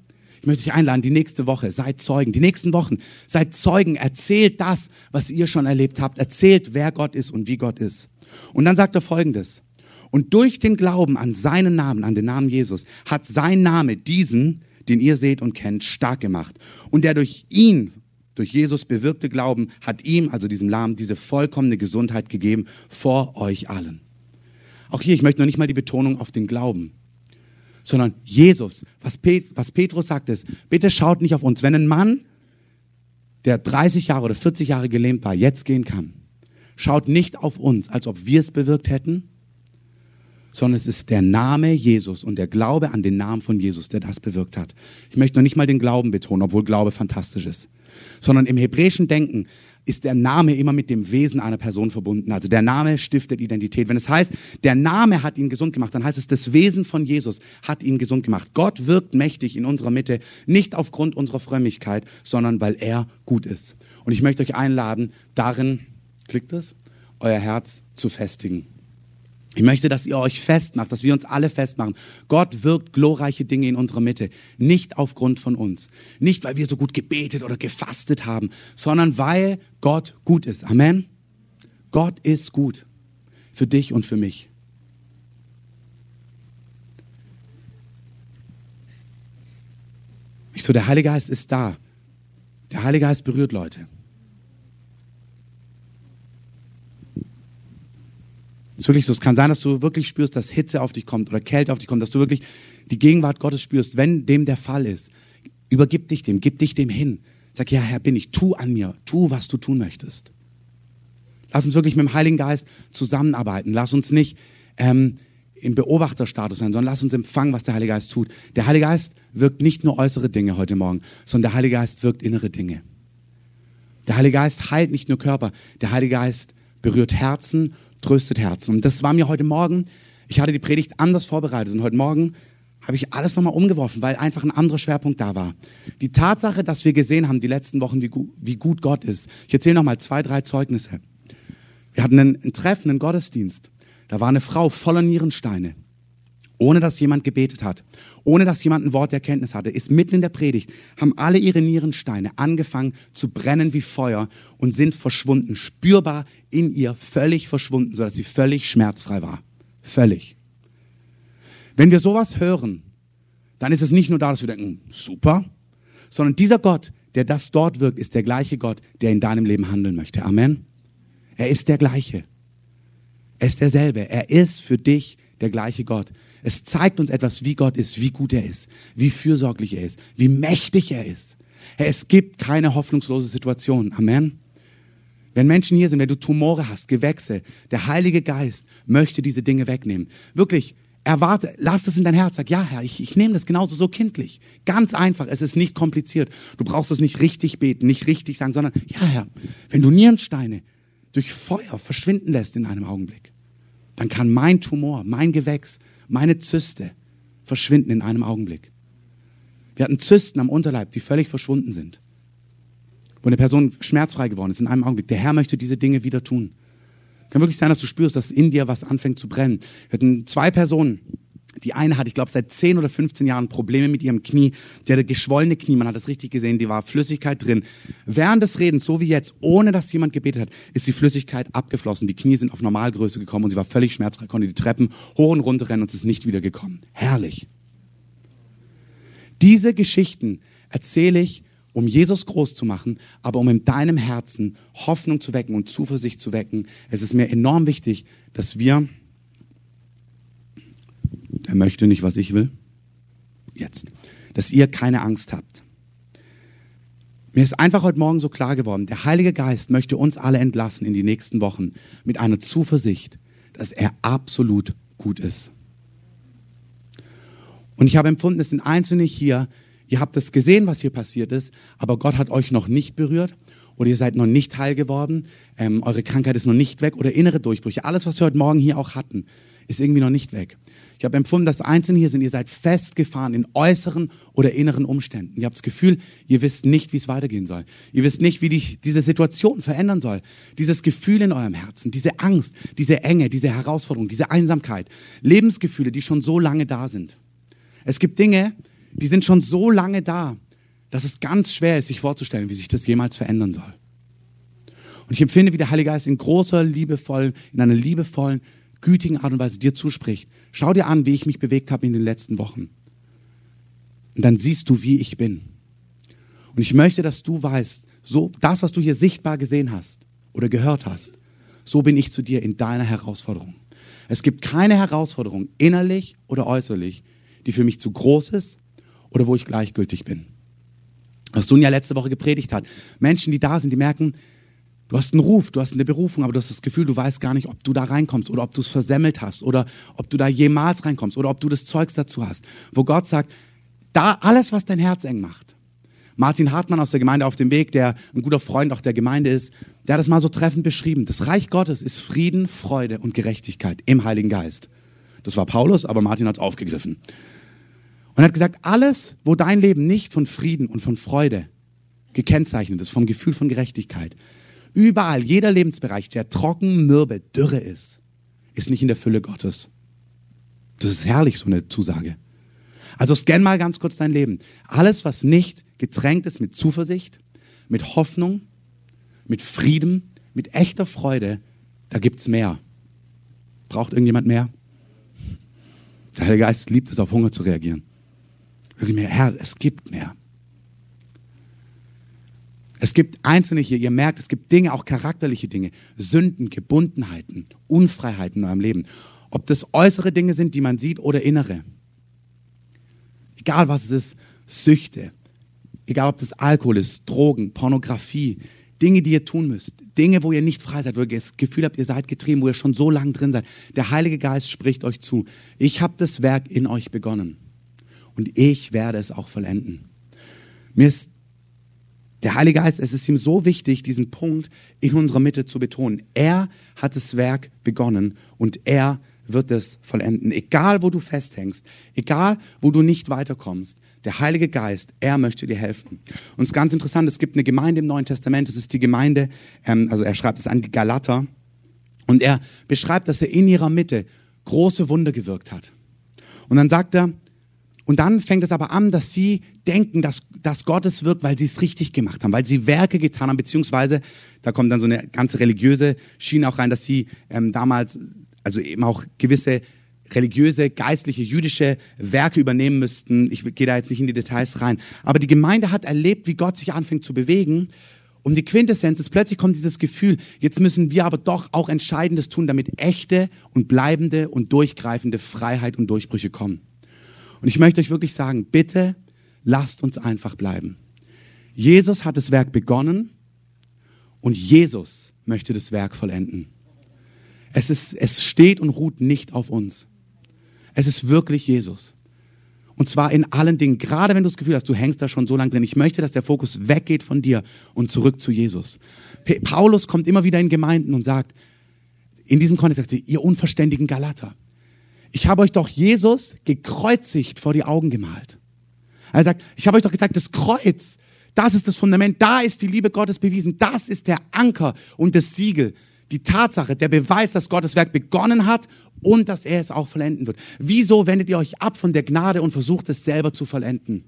Ich möchte dich einladen, die nächste Woche, seid Zeugen, die nächsten Wochen, seid Zeugen, erzählt das, was ihr schon erlebt habt, erzählt, wer Gott ist und wie Gott ist. Und dann sagt er Folgendes. Und durch den Glauben an seinen Namen, an den Namen Jesus, hat sein Name diesen, den ihr seht und kennt, stark gemacht. Und der durch ihn, durch Jesus bewirkte Glauben, hat ihm, also diesem Lahmen, diese vollkommene Gesundheit gegeben vor euch allen. Auch hier, ich möchte noch nicht mal die Betonung auf den Glauben sondern Jesus. Was, Pet was Petrus sagt ist, bitte schaut nicht auf uns. Wenn ein Mann, der 30 Jahre oder 40 Jahre gelähmt war, jetzt gehen kann, schaut nicht auf uns, als ob wir es bewirkt hätten, sondern es ist der Name Jesus und der Glaube an den Namen von Jesus, der das bewirkt hat. Ich möchte noch nicht mal den Glauben betonen, obwohl Glaube fantastisch ist, sondern im hebräischen Denken ist der Name immer mit dem Wesen einer Person verbunden. Also der Name stiftet Identität. Wenn es heißt, der Name hat ihn gesund gemacht, dann heißt es, das Wesen von Jesus hat ihn gesund gemacht. Gott wirkt mächtig in unserer Mitte, nicht aufgrund unserer Frömmigkeit, sondern weil er gut ist. Und ich möchte euch einladen, darin, klickt es, euer Herz zu festigen. Ich möchte, dass ihr euch festmacht, dass wir uns alle festmachen. Gott wirkt glorreiche Dinge in unserer Mitte. Nicht aufgrund von uns. Nicht, weil wir so gut gebetet oder gefastet haben, sondern weil Gott gut ist. Amen. Gott ist gut. Für dich und für mich. Ich so, der Heilige Geist ist da. Der Heilige Geist berührt Leute. Ist wirklich so. Es kann sein, dass du wirklich spürst, dass Hitze auf dich kommt oder Kälte auf dich kommt, dass du wirklich die Gegenwart Gottes spürst. Wenn dem der Fall ist, übergib dich dem, gib dich dem hin. Sag, ja, Herr, bin ich, tu an mir, tu, was du tun möchtest. Lass uns wirklich mit dem Heiligen Geist zusammenarbeiten. Lass uns nicht ähm, im Beobachterstatus sein, sondern lass uns empfangen, was der Heilige Geist tut. Der Heilige Geist wirkt nicht nur äußere Dinge heute Morgen, sondern der Heilige Geist wirkt innere Dinge. Der Heilige Geist heilt nicht nur Körper, der Heilige Geist berührt Herzen tröstet Herzen. Und das war mir heute Morgen, ich hatte die Predigt anders vorbereitet und heute Morgen habe ich alles nochmal umgeworfen, weil einfach ein anderer Schwerpunkt da war. Die Tatsache, dass wir gesehen haben die letzten Wochen, wie, wie gut Gott ist. Ich erzähle nochmal zwei, drei Zeugnisse. Wir hatten einen, ein Treffen, einen Gottesdienst. Da war eine Frau voller Nierensteine ohne dass jemand gebetet hat, ohne dass jemand ein Wort der Erkenntnis hatte, ist mitten in der Predigt, haben alle ihre Nierensteine angefangen zu brennen wie Feuer und sind verschwunden, spürbar in ihr, völlig verschwunden, sodass sie völlig schmerzfrei war. Völlig. Wenn wir sowas hören, dann ist es nicht nur da, dass wir denken, super, sondern dieser Gott, der das dort wirkt, ist der gleiche Gott, der in deinem Leben handeln möchte. Amen. Er ist der gleiche. Er ist derselbe. Er ist für dich der gleiche Gott. Es zeigt uns etwas, wie Gott ist, wie gut er ist, wie fürsorglich er ist, wie mächtig er ist. Es gibt keine hoffnungslose Situation. Amen. Wenn Menschen hier sind, wenn du Tumore hast, Gewächse, der Heilige Geist möchte diese Dinge wegnehmen. Wirklich, erwarte, lass das in dein Herz. Sag, ja, Herr, ich, ich nehme das genauso so kindlich. Ganz einfach. Es ist nicht kompliziert. Du brauchst es nicht richtig beten, nicht richtig sagen, sondern, ja, Herr, wenn du Nierensteine durch Feuer verschwinden lässt in einem Augenblick, dann kann mein Tumor, mein Gewächs, meine Zyste verschwinden in einem Augenblick. Wir hatten Zysten am Unterleib, die völlig verschwunden sind. Wo eine Person schmerzfrei geworden ist in einem Augenblick. Der Herr möchte diese Dinge wieder tun. Kann wirklich sein, dass du spürst, dass in dir was anfängt zu brennen. Wir hatten zwei Personen, die eine hat, ich glaube, seit 10 oder 15 Jahren Probleme mit ihrem Knie. Die hatte geschwollene Knie, man hat das richtig gesehen, die war Flüssigkeit drin. Während des Redens, so wie jetzt, ohne dass jemand gebetet hat, ist die Flüssigkeit abgeflossen. Die Knie sind auf Normalgröße gekommen und sie war völlig schmerzfrei, konnte die Treppen hoch und runter rennen und es ist nicht wieder gekommen. Herrlich. Diese Geschichten erzähle ich, um Jesus groß zu machen, aber um in deinem Herzen Hoffnung zu wecken und Zuversicht zu wecken. Es ist mir enorm wichtig, dass wir der möchte nicht, was ich will. Jetzt. Dass ihr keine Angst habt. Mir ist einfach heute Morgen so klar geworden, der Heilige Geist möchte uns alle entlassen in die nächsten Wochen mit einer Zuversicht, dass er absolut gut ist. Und ich habe empfunden, es sind Einzelne hier, ihr habt es gesehen, was hier passiert ist, aber Gott hat euch noch nicht berührt oder ihr seid noch nicht heil geworden, ähm, eure Krankheit ist noch nicht weg oder innere Durchbrüche. Alles, was wir heute Morgen hier auch hatten, ist irgendwie noch nicht weg. Ich habe empfunden, dass Einzelne hier sind, ihr seid festgefahren in äußeren oder inneren Umständen. Ihr habt das Gefühl, ihr wisst nicht, wie es weitergehen soll. Ihr wisst nicht, wie dich diese Situation verändern soll. Dieses Gefühl in eurem Herzen, diese Angst, diese Enge, diese Herausforderung, diese Einsamkeit. Lebensgefühle, die schon so lange da sind. Es gibt Dinge, die sind schon so lange da, dass es ganz schwer ist, sich vorzustellen, wie sich das jemals verändern soll. Und ich empfinde, wie der Heilige Geist in großer, liebevollen, in einer liebevollen, gütigen Art und Weise dir zuspricht. Schau dir an, wie ich mich bewegt habe in den letzten Wochen. Und dann siehst du, wie ich bin. Und ich möchte, dass du weißt, so das, was du hier sichtbar gesehen hast oder gehört hast, so bin ich zu dir in deiner Herausforderung. Es gibt keine Herausforderung, innerlich oder äußerlich, die für mich zu groß ist oder wo ich gleichgültig bin. Was Dunja letzte Woche gepredigt hat. Menschen, die da sind, die merken, Du hast einen Ruf, du hast eine Berufung, aber du hast das Gefühl, du weißt gar nicht, ob du da reinkommst oder ob du es versemmelt hast oder ob du da jemals reinkommst oder ob du das Zeugs dazu hast. Wo Gott sagt, da alles, was dein Herz eng macht. Martin Hartmann aus der Gemeinde auf dem Weg, der ein guter Freund auch der Gemeinde ist, der hat das mal so treffend beschrieben. Das Reich Gottes ist Frieden, Freude und Gerechtigkeit im Heiligen Geist. Das war Paulus, aber Martin hat es aufgegriffen. Und hat gesagt, alles, wo dein Leben nicht von Frieden und von Freude gekennzeichnet ist, vom Gefühl von Gerechtigkeit, Überall, jeder Lebensbereich, der trocken, mürbe, dürre ist, ist nicht in der Fülle Gottes. Das ist herrlich, so eine Zusage. Also scan mal ganz kurz dein Leben. Alles, was nicht getränkt ist mit Zuversicht, mit Hoffnung, mit Frieden, mit echter Freude, da gibt es mehr. Braucht irgendjemand mehr? Der Heilige Geist liebt es, auf Hunger zu reagieren. Wirklich mehr, Herr, es gibt mehr. Es gibt Einzelne hier, ihr merkt, es gibt Dinge, auch charakterliche Dinge, Sünden, Gebundenheiten, Unfreiheiten in eurem Leben. Ob das äußere Dinge sind, die man sieht, oder innere. Egal was es ist, Süchte. Egal ob das Alkohol ist, Drogen, Pornografie, Dinge, die ihr tun müsst, Dinge, wo ihr nicht frei seid, wo ihr das Gefühl habt, ihr seid getrieben, wo ihr schon so lange drin seid. Der Heilige Geist spricht euch zu. Ich habe das Werk in euch begonnen und ich werde es auch vollenden. Mir ist der Heilige Geist, es ist ihm so wichtig, diesen Punkt in unserer Mitte zu betonen. Er hat das Werk begonnen und er wird es vollenden. Egal, wo du festhängst, egal, wo du nicht weiterkommst, der Heilige Geist, er möchte dir helfen. Und es ist ganz interessant, es gibt eine Gemeinde im Neuen Testament, das ist die Gemeinde, ähm, also er schreibt es an die Galater, und er beschreibt, dass er in ihrer Mitte große Wunder gewirkt hat. Und dann sagt er, und dann fängt es aber an, dass sie denken, dass, dass Gott es wirkt, weil sie es richtig gemacht haben, weil sie Werke getan haben, beziehungsweise da kommt dann so eine ganze religiöse Schiene auch rein, dass sie ähm, damals, also eben auch gewisse religiöse, geistliche, jüdische Werke übernehmen müssten. Ich gehe da jetzt nicht in die Details rein. Aber die Gemeinde hat erlebt, wie Gott sich anfängt zu bewegen. Und die Quintessenz ist, plötzlich kommt dieses Gefühl, jetzt müssen wir aber doch auch Entscheidendes tun, damit echte und bleibende und durchgreifende Freiheit und Durchbrüche kommen. Und ich möchte euch wirklich sagen, bitte lasst uns einfach bleiben. Jesus hat das Werk begonnen und Jesus möchte das Werk vollenden. Es, ist, es steht und ruht nicht auf uns. Es ist wirklich Jesus. Und zwar in allen Dingen, gerade wenn du das Gefühl hast, du hängst da schon so lange drin. Ich möchte, dass der Fokus weggeht von dir und zurück zu Jesus. Paulus kommt immer wieder in Gemeinden und sagt, in diesem Kontext sagt sie, ihr unverständigen Galater, ich habe euch doch Jesus gekreuzigt vor die Augen gemalt. Er sagt, ich habe euch doch gesagt, das Kreuz, das ist das Fundament, da ist die Liebe Gottes bewiesen, das ist der Anker und das Siegel, die Tatsache, der Beweis, dass Gottes Werk begonnen hat und dass er es auch vollenden wird. Wieso wendet ihr euch ab von der Gnade und versucht es selber zu vollenden?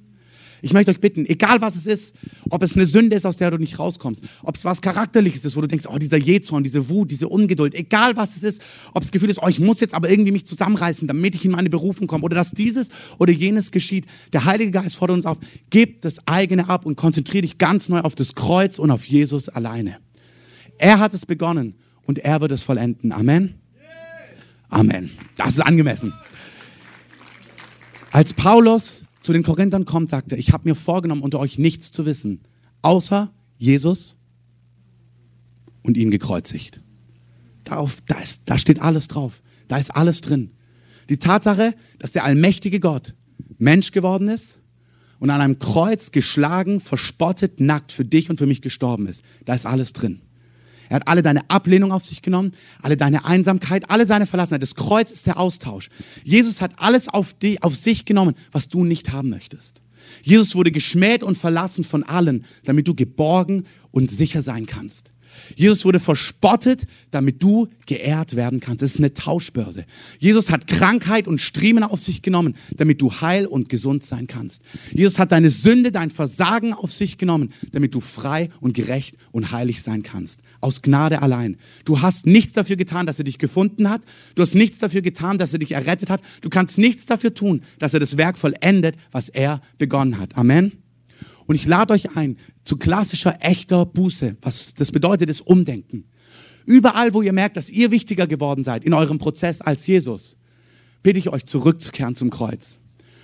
Ich möchte euch bitten, egal was es ist, ob es eine Sünde ist, aus der du nicht rauskommst, ob es was Charakterliches ist, wo du denkst, oh, dieser Jezorn, diese Wut, diese Ungeduld, egal was es ist, ob es das Gefühl ist, oh, ich muss jetzt aber irgendwie mich zusammenreißen, damit ich in meine Berufung komme, oder dass dieses oder jenes geschieht. Der Heilige Geist fordert uns auf, gib das eigene ab und konzentriere dich ganz neu auf das Kreuz und auf Jesus alleine. Er hat es begonnen und er wird es vollenden. Amen. Amen. Das ist angemessen. Als Paulus zu den Korinthern kommt, sagt er, ich habe mir vorgenommen, unter euch nichts zu wissen, außer Jesus und ihn gekreuzigt. Darauf, da, ist, da steht alles drauf. Da ist alles drin. Die Tatsache, dass der allmächtige Gott Mensch geworden ist und an einem Kreuz geschlagen, verspottet, nackt für dich und für mich gestorben ist. Da ist alles drin. Er hat alle deine Ablehnung auf sich genommen, alle deine Einsamkeit, alle seine Verlassenheit. Das Kreuz ist der Austausch. Jesus hat alles auf, die, auf sich genommen, was du nicht haben möchtest. Jesus wurde geschmäht und verlassen von allen, damit du geborgen und sicher sein kannst. Jesus wurde verspottet, damit du geehrt werden kannst. Es ist eine Tauschbörse. Jesus hat Krankheit und Striemen auf sich genommen, damit du heil und gesund sein kannst. Jesus hat deine Sünde, dein Versagen auf sich genommen, damit du frei und gerecht und heilig sein kannst. Aus Gnade allein. Du hast nichts dafür getan, dass er dich gefunden hat. Du hast nichts dafür getan, dass er dich errettet hat. Du kannst nichts dafür tun, dass er das Werk vollendet, was er begonnen hat. Amen. Und ich lade euch ein zu klassischer, echter Buße. Was das bedeutet, ist Umdenken. Überall, wo ihr merkt, dass ihr wichtiger geworden seid in eurem Prozess als Jesus, bitte ich euch zurückzukehren zum Kreuz.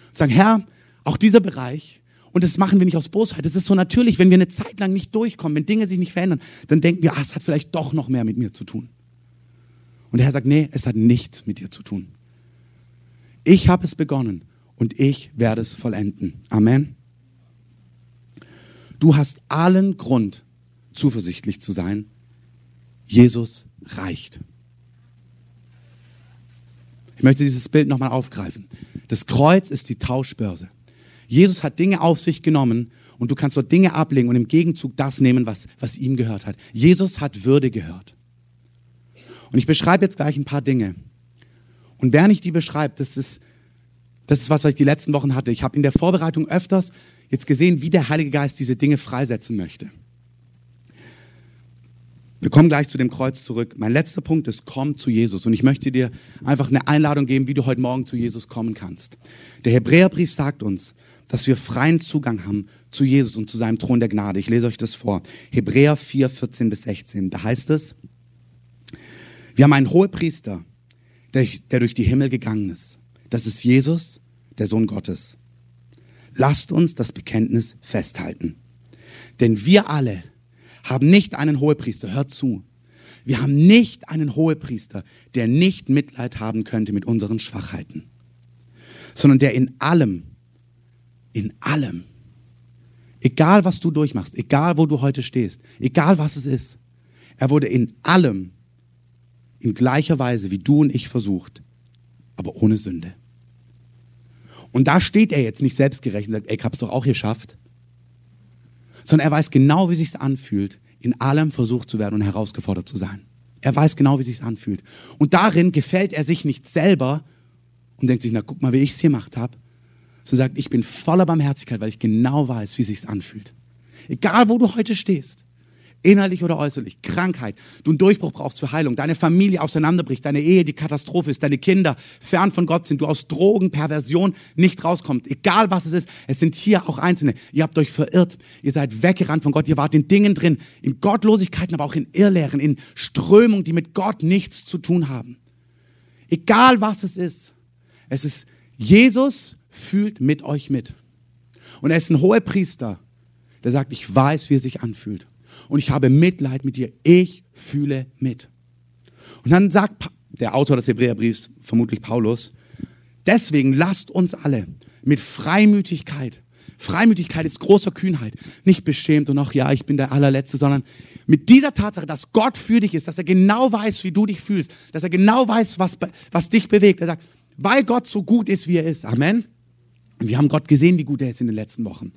Und sagen, Herr, auch dieser Bereich, und das machen wir nicht aus Bosheit, das ist so natürlich, wenn wir eine Zeit lang nicht durchkommen, wenn Dinge sich nicht verändern, dann denken wir, ah, es hat vielleicht doch noch mehr mit mir zu tun. Und der Herr sagt, nee, es hat nichts mit dir zu tun. Ich habe es begonnen und ich werde es vollenden. Amen. Du hast allen Grund, zuversichtlich zu sein. Jesus reicht. Ich möchte dieses Bild nochmal aufgreifen. Das Kreuz ist die Tauschbörse. Jesus hat Dinge auf sich genommen und du kannst dort Dinge ablegen und im Gegenzug das nehmen, was, was ihm gehört hat. Jesus hat Würde gehört. Und ich beschreibe jetzt gleich ein paar Dinge. Und wer nicht die beschreibt, das ist, das ist was, was ich die letzten Wochen hatte. Ich habe in der Vorbereitung öfters jetzt gesehen, wie der Heilige Geist diese Dinge freisetzen möchte. Wir kommen gleich zu dem Kreuz zurück. Mein letzter Punkt ist, komm zu Jesus. Und ich möchte dir einfach eine Einladung geben, wie du heute Morgen zu Jesus kommen kannst. Der Hebräerbrief sagt uns, dass wir freien Zugang haben zu Jesus und zu seinem Thron der Gnade. Ich lese euch das vor. Hebräer 4, 14 bis 16. Da heißt es, wir haben einen Hohepriester, der, der durch die Himmel gegangen ist. Das ist Jesus, der Sohn Gottes. Lasst uns das Bekenntnis festhalten. Denn wir alle haben nicht einen Hohepriester, hört zu. Wir haben nicht einen Hohepriester, der nicht Mitleid haben könnte mit unseren Schwachheiten, sondern der in allem, in allem, egal was du durchmachst, egal wo du heute stehst, egal was es ist, er wurde in allem in gleicher Weise wie du und ich versucht, aber ohne Sünde. Und da steht er jetzt nicht selbstgerecht und sagt, ey, ich hab's doch auch geschafft. Sondern er weiß genau, wie sich's anfühlt, in allem versucht zu werden und herausgefordert zu sein. Er weiß genau, wie sich's anfühlt. Und darin gefällt er sich nicht selber und denkt sich, na guck mal, wie ich's gemacht habe. Sondern sagt, ich bin voller Barmherzigkeit, weil ich genau weiß, wie sich's anfühlt. Egal, wo du heute stehst innerlich oder äußerlich, Krankheit, du einen Durchbruch brauchst für Heilung, deine Familie auseinanderbricht, deine Ehe die Katastrophe ist, deine Kinder fern von Gott sind, du aus Drogen, Perversion nicht rauskommst, egal was es ist, es sind hier auch Einzelne, ihr habt euch verirrt, ihr seid weggerannt von Gott, ihr wart in Dingen drin, in Gottlosigkeiten, aber auch in Irrlehren, in Strömungen, die mit Gott nichts zu tun haben. Egal was es ist, es ist, Jesus fühlt mit euch mit. Und er ist ein hoher Priester, der sagt, ich weiß, wie es sich anfühlt und ich habe Mitleid mit dir. Ich fühle mit. Und dann sagt der Autor des Hebräerbriefs, vermutlich Paulus, deswegen lasst uns alle mit Freimütigkeit, Freimütigkeit ist großer Kühnheit, nicht beschämt und ach ja, ich bin der allerletzte, sondern mit dieser Tatsache, dass Gott für dich ist, dass er genau weiß, wie du dich fühlst, dass er genau weiß, was, was dich bewegt. Er sagt, weil Gott so gut ist, wie er ist. Amen. Und wir haben Gott gesehen, wie gut er ist in den letzten Wochen.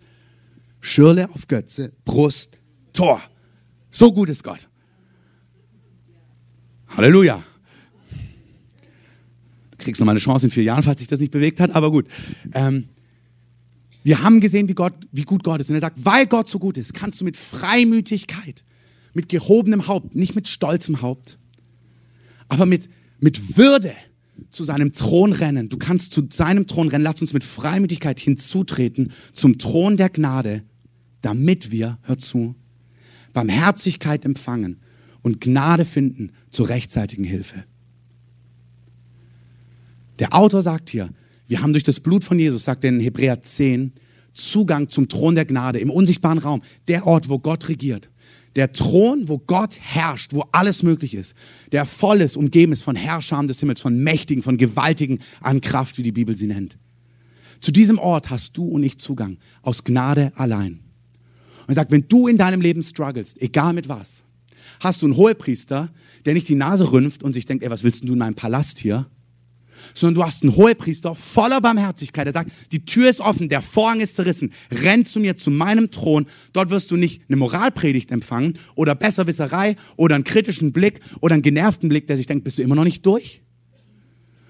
Schirle auf Götze, Brust, Tor. So gut ist Gott. Halleluja. Du kriegst noch mal eine Chance in vier Jahren, falls sich das nicht bewegt hat, aber gut. Ähm, wir haben gesehen, wie, Gott, wie gut Gott ist. Und er sagt, weil Gott so gut ist, kannst du mit Freimütigkeit, mit gehobenem Haupt, nicht mit stolzem Haupt, aber mit, mit Würde zu seinem Thron rennen. Du kannst zu seinem Thron rennen. Lass uns mit Freimütigkeit hinzutreten zum Thron der Gnade, damit wir, hör zu, Barmherzigkeit empfangen und Gnade finden zur rechtzeitigen Hilfe. Der Autor sagt hier, wir haben durch das Blut von Jesus, sagt er in Hebräer 10, Zugang zum Thron der Gnade im unsichtbaren Raum, der Ort, wo Gott regiert. Der Thron, wo Gott herrscht, wo alles möglich ist, der voll ist, umgeben ist von Herrschern des Himmels, von Mächtigen, von Gewaltigen an Kraft, wie die Bibel sie nennt. Zu diesem Ort hast du und ich Zugang, aus Gnade allein. Und sagt, wenn du in deinem Leben strugglest, egal mit was, hast du einen Hohepriester, der nicht die Nase rümpft und sich denkt, ey, was willst du in meinem Palast hier? Sondern du hast einen Hohepriester voller Barmherzigkeit, der sagt, die Tür ist offen, der Vorhang ist zerrissen, renn zu mir, zu meinem Thron. Dort wirst du nicht eine Moralpredigt empfangen oder Besserwisserei oder einen kritischen Blick oder einen genervten Blick, der sich denkt, bist du immer noch nicht durch?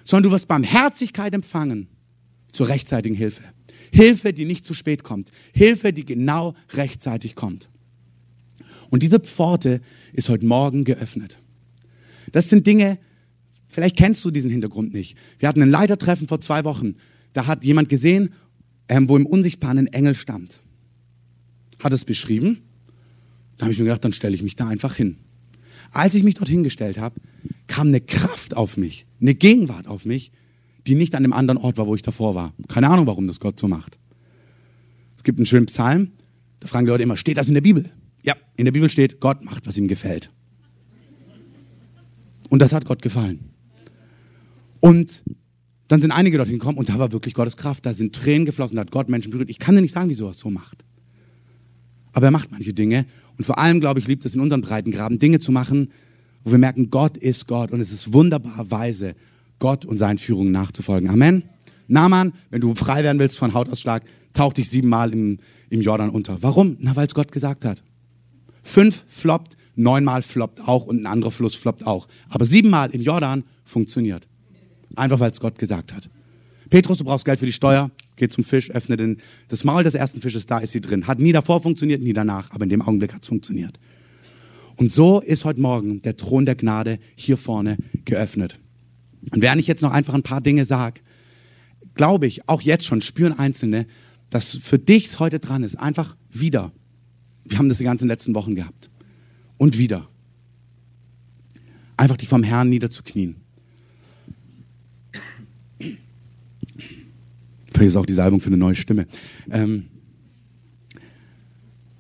Sondern du wirst Barmherzigkeit empfangen zur rechtzeitigen Hilfe. Hilfe, die nicht zu spät kommt. Hilfe, die genau rechtzeitig kommt. Und diese Pforte ist heute Morgen geöffnet. Das sind Dinge, vielleicht kennst du diesen Hintergrund nicht. Wir hatten ein Leitertreffen vor zwei Wochen. Da hat jemand gesehen, ähm, wo im Unsichtbaren ein Engel stand. Hat es beschrieben. Da habe ich mir gedacht, dann stelle ich mich da einfach hin. Als ich mich dort hingestellt habe, kam eine Kraft auf mich, eine Gegenwart auf mich, die nicht an dem anderen Ort war, wo ich davor war. Keine Ahnung, warum das Gott so macht. Es gibt einen schönen Psalm, da fragen die Leute immer, steht das in der Bibel? Ja, in der Bibel steht, Gott macht, was ihm gefällt. Und das hat Gott gefallen. Und dann sind einige dorthin gekommen und da war wirklich Gottes Kraft. Da sind Tränen geflossen, da hat Gott Menschen berührt. Ich kann dir nicht sagen, wieso er es so macht. Aber er macht manche Dinge. Und vor allem, glaube ich, liebt es in unseren Breitengraben, Dinge zu machen, wo wir merken, Gott ist Gott und es ist wunderbar weise Gott und seinen Führungen nachzufolgen. Amen. Naaman, wenn du frei werden willst von Hautausschlag, tauch dich siebenmal im, im Jordan unter. Warum? Na, weil es Gott gesagt hat. Fünf floppt, neunmal floppt auch und ein anderer Fluss floppt auch. Aber siebenmal im Jordan funktioniert. Einfach weil es Gott gesagt hat. Petrus, du brauchst Geld für die Steuer, geh zum Fisch, öffne den, das Maul des ersten Fisches, da ist sie drin. Hat nie davor funktioniert, nie danach, aber in dem Augenblick hat es funktioniert. Und so ist heute Morgen der Thron der Gnade hier vorne geöffnet. Und während ich jetzt noch einfach ein paar Dinge sage, glaube ich, auch jetzt schon spüren Einzelne, dass für dich es heute dran ist. Einfach wieder. Wir haben das die ganzen letzten Wochen gehabt. Und wieder. Einfach dich vom Herrn niederzuknien. Vielleicht ist auch die Salbung für eine neue Stimme. Ähm,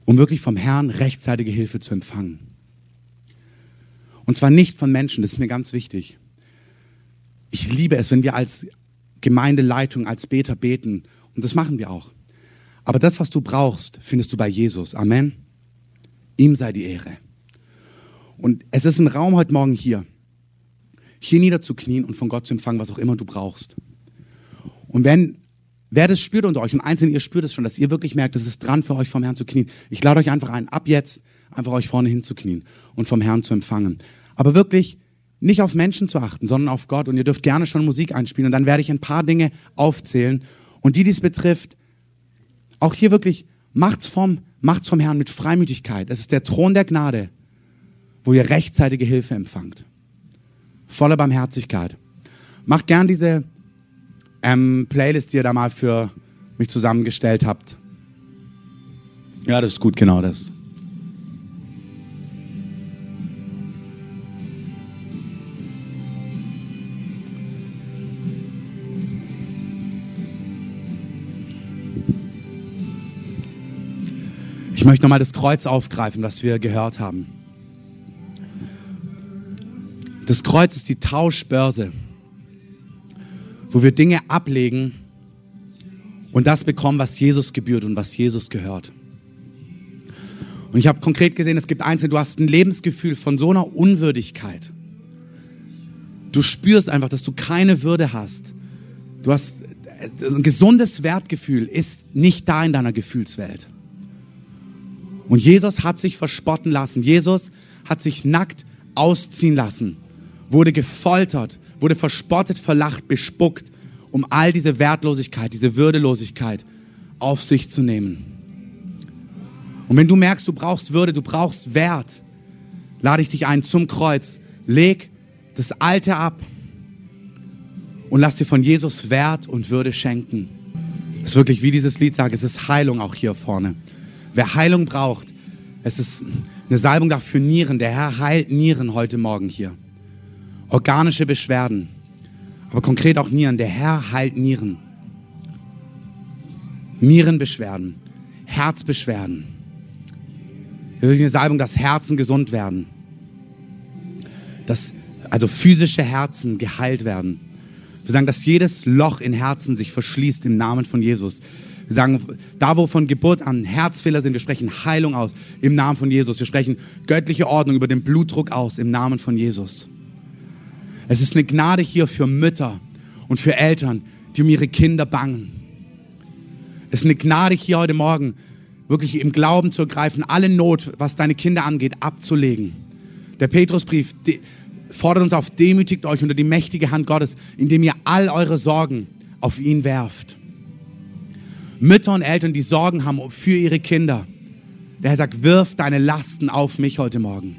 um wirklich vom Herrn rechtzeitige Hilfe zu empfangen. Und zwar nicht von Menschen, das ist mir ganz wichtig ich liebe es, wenn wir als Gemeindeleitung, als Beter beten. Und das machen wir auch. Aber das, was du brauchst, findest du bei Jesus. Amen. Ihm sei die Ehre. Und es ist ein Raum heute Morgen hier. hier niederzuknien und von Gott zu empfangen, was auch immer du brauchst. Und wenn wer das spürt unter euch und einzeln ihr spürt es schon, dass ihr wirklich merkt, es ist dran für euch vom Herrn zu knien. Ich lade euch einfach ein, ab jetzt einfach euch vorne hinzuknien und vom Herrn zu empfangen. Aber wirklich nicht auf Menschen zu achten, sondern auf Gott. Und ihr dürft gerne schon Musik einspielen und dann werde ich ein paar Dinge aufzählen. Und die, die es betrifft, auch hier wirklich macht's vom, macht's vom Herrn mit Freimütigkeit. Es ist der Thron der Gnade, wo ihr rechtzeitige Hilfe empfangt. Voller Barmherzigkeit. Macht gern diese ähm, Playlist, die ihr da mal für mich zusammengestellt habt. Ja, das ist gut, genau das. Ich möchte nochmal das Kreuz aufgreifen, was wir gehört haben. Das Kreuz ist die Tauschbörse, wo wir Dinge ablegen und das bekommen, was Jesus gebührt und was Jesus gehört. Und ich habe konkret gesehen, es gibt Einzelne, du hast ein Lebensgefühl von so einer Unwürdigkeit. Du spürst einfach, dass du keine Würde hast. Du hast ein gesundes Wertgefühl ist nicht da in deiner Gefühlswelt. Und Jesus hat sich verspotten lassen. Jesus hat sich nackt ausziehen lassen, wurde gefoltert, wurde verspottet, verlacht, bespuckt, um all diese Wertlosigkeit, diese Würdelosigkeit auf sich zu nehmen. Und wenn du merkst, du brauchst Würde, du brauchst Wert, lade ich dich ein zum Kreuz. Leg das Alte ab und lass dir von Jesus Wert und Würde schenken. Es ist wirklich, wie dieses Lied sagt, es ist Heilung auch hier vorne. Wer Heilung braucht, es ist eine Salbung dafür Nieren. Der Herr heilt Nieren heute Morgen hier. Organische Beschwerden, aber konkret auch Nieren. Der Herr heilt Nieren. Nierenbeschwerden, Herzbeschwerden. Wirklich eine Salbung, dass Herzen gesund werden. Dass also physische Herzen geheilt werden. Wir sagen, dass jedes Loch in Herzen sich verschließt im Namen von Jesus. Wir sagen, da wo von Geburt an Herzfehler sind, wir sprechen Heilung aus im Namen von Jesus. Wir sprechen göttliche Ordnung über den Blutdruck aus im Namen von Jesus. Es ist eine Gnade hier für Mütter und für Eltern, die um ihre Kinder bangen. Es ist eine Gnade hier heute Morgen, wirklich im Glauben zu ergreifen, alle Not, was deine Kinder angeht, abzulegen. Der Petrusbrief fordert uns auf, demütigt euch unter die mächtige Hand Gottes, indem ihr all eure Sorgen auf ihn werft. Mütter und Eltern, die Sorgen haben für ihre Kinder. Der Herr sagt, wirf deine Lasten auf mich heute Morgen.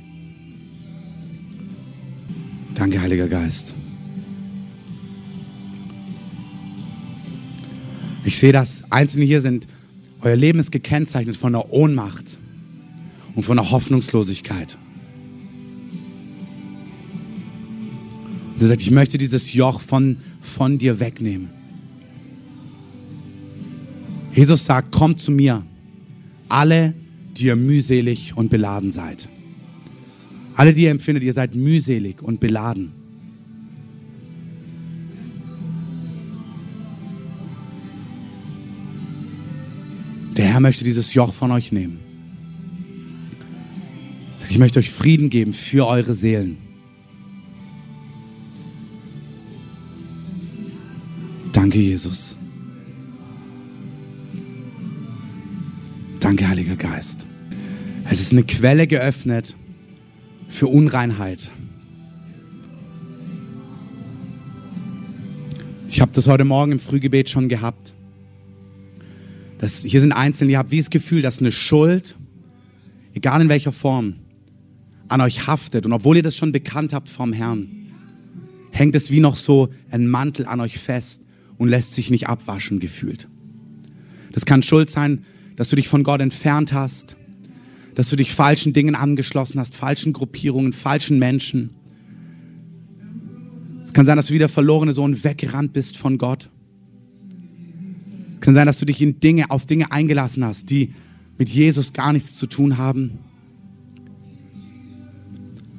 Danke, Heiliger Geist. Ich sehe, dass Einzelne hier sind, euer Leben ist gekennzeichnet von der Ohnmacht und von der Hoffnungslosigkeit. Und er sagt, ich möchte dieses Joch von, von dir wegnehmen. Jesus sagt, kommt zu mir, alle, die ihr mühselig und beladen seid. Alle, die ihr empfindet, ihr seid mühselig und beladen. Der Herr möchte dieses Joch von euch nehmen. Ich möchte euch Frieden geben für eure Seelen. Danke, Jesus. Danke, Heiliger Geist. Es ist eine Quelle geöffnet für Unreinheit. Ich habe das heute Morgen im Frühgebet schon gehabt. Das, hier sind Einzelne, ihr habt wie das Gefühl, dass eine Schuld, egal in welcher Form, an euch haftet. Und obwohl ihr das schon bekannt habt vom Herrn, hängt es wie noch so ein Mantel an euch fest und lässt sich nicht abwaschen gefühlt. Das kann Schuld sein, dass du dich von Gott entfernt hast, dass du dich falschen Dingen angeschlossen hast, falschen Gruppierungen, falschen Menschen. Es kann sein, dass du wie der verlorene Sohn weggerannt bist von Gott. Es kann sein, dass du dich in Dinge, auf Dinge eingelassen hast, die mit Jesus gar nichts zu tun haben.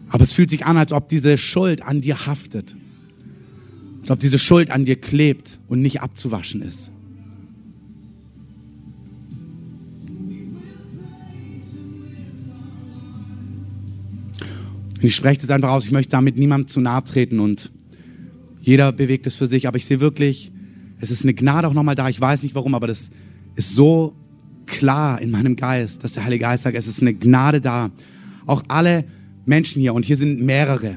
Aber es fühlt sich an, als ob diese Schuld an dir haftet. Als ob diese Schuld an dir klebt und nicht abzuwaschen ist. Und ich spreche das einfach aus. Ich möchte damit niemandem zu nahe treten und jeder bewegt es für sich. Aber ich sehe wirklich, es ist eine Gnade auch nochmal da. Ich weiß nicht warum, aber das ist so klar in meinem Geist, dass der Heilige Geist sagt, es ist eine Gnade da. Auch alle Menschen hier, und hier sind mehrere,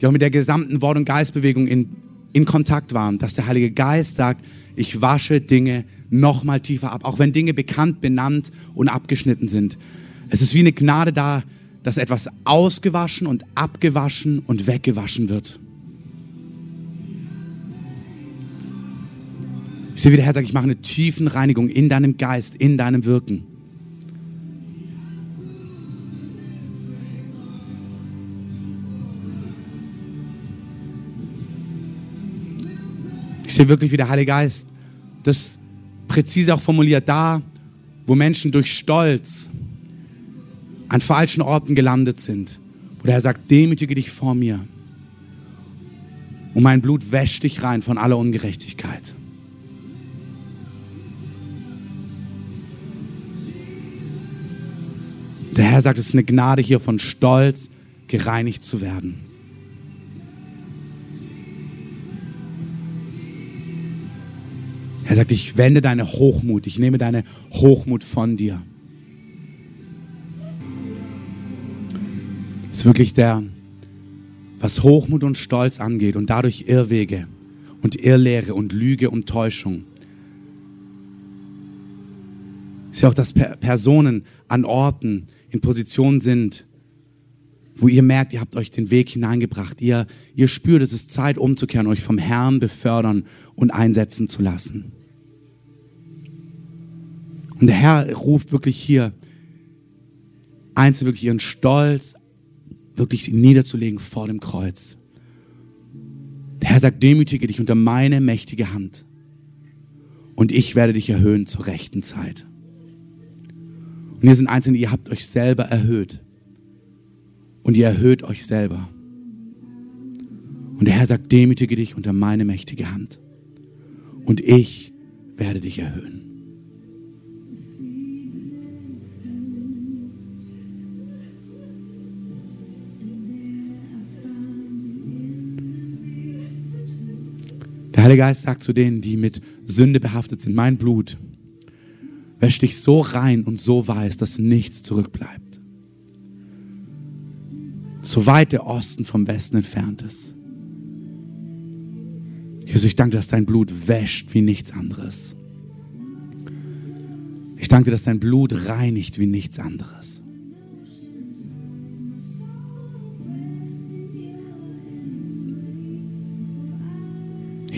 die auch mit der gesamten Wort- und Geistbewegung in, in Kontakt waren, dass der Heilige Geist sagt, ich wasche Dinge nochmal tiefer ab, auch wenn Dinge bekannt, benannt und abgeschnitten sind. Es ist wie eine Gnade da, dass etwas ausgewaschen und abgewaschen und weggewaschen wird. Ich sehe, wie der Herr sagt, ich mache eine tiefen Reinigung in deinem Geist, in deinem Wirken. Ich sehe wirklich, wie der Heilige Geist das präzise auch formuliert, da, wo Menschen durch Stolz an falschen Orten gelandet sind, wo der Herr sagt, demütige dich vor mir und mein Blut wäscht dich rein von aller Ungerechtigkeit. Der Herr sagt, es ist eine Gnade hier von Stolz gereinigt zu werden. Er sagt, ich wende deine Hochmut, ich nehme deine Hochmut von dir. Ist wirklich der, was Hochmut und Stolz angeht und dadurch Irrwege und Irrlehre und Lüge und Täuschung. Ist ja auch, dass Personen an Orten in Positionen sind, wo ihr merkt, ihr habt euch den Weg hineingebracht. Ihr, ihr spürt, es ist Zeit umzukehren, euch vom Herrn befördern und einsetzen zu lassen. Und der Herr ruft wirklich hier, einzeln wirklich ihren Stolz wirklich niederzulegen vor dem Kreuz. Der Herr sagt, demütige dich unter meine mächtige Hand und ich werde dich erhöhen zur rechten Zeit. Und hier sind Einzelne, ihr habt euch selber erhöht und ihr erhöht euch selber. Und der Herr sagt, demütige dich unter meine mächtige Hand und ich werde dich erhöhen. Heilige Geist sagt zu denen, die mit Sünde behaftet sind, mein Blut wäscht dich so rein und so weiß, dass nichts zurückbleibt. So weit der Osten vom Westen entfernt ist. Jesus, ich danke, dass dein Blut wäscht wie nichts anderes. Ich danke, dass dein Blut reinigt wie nichts anderes.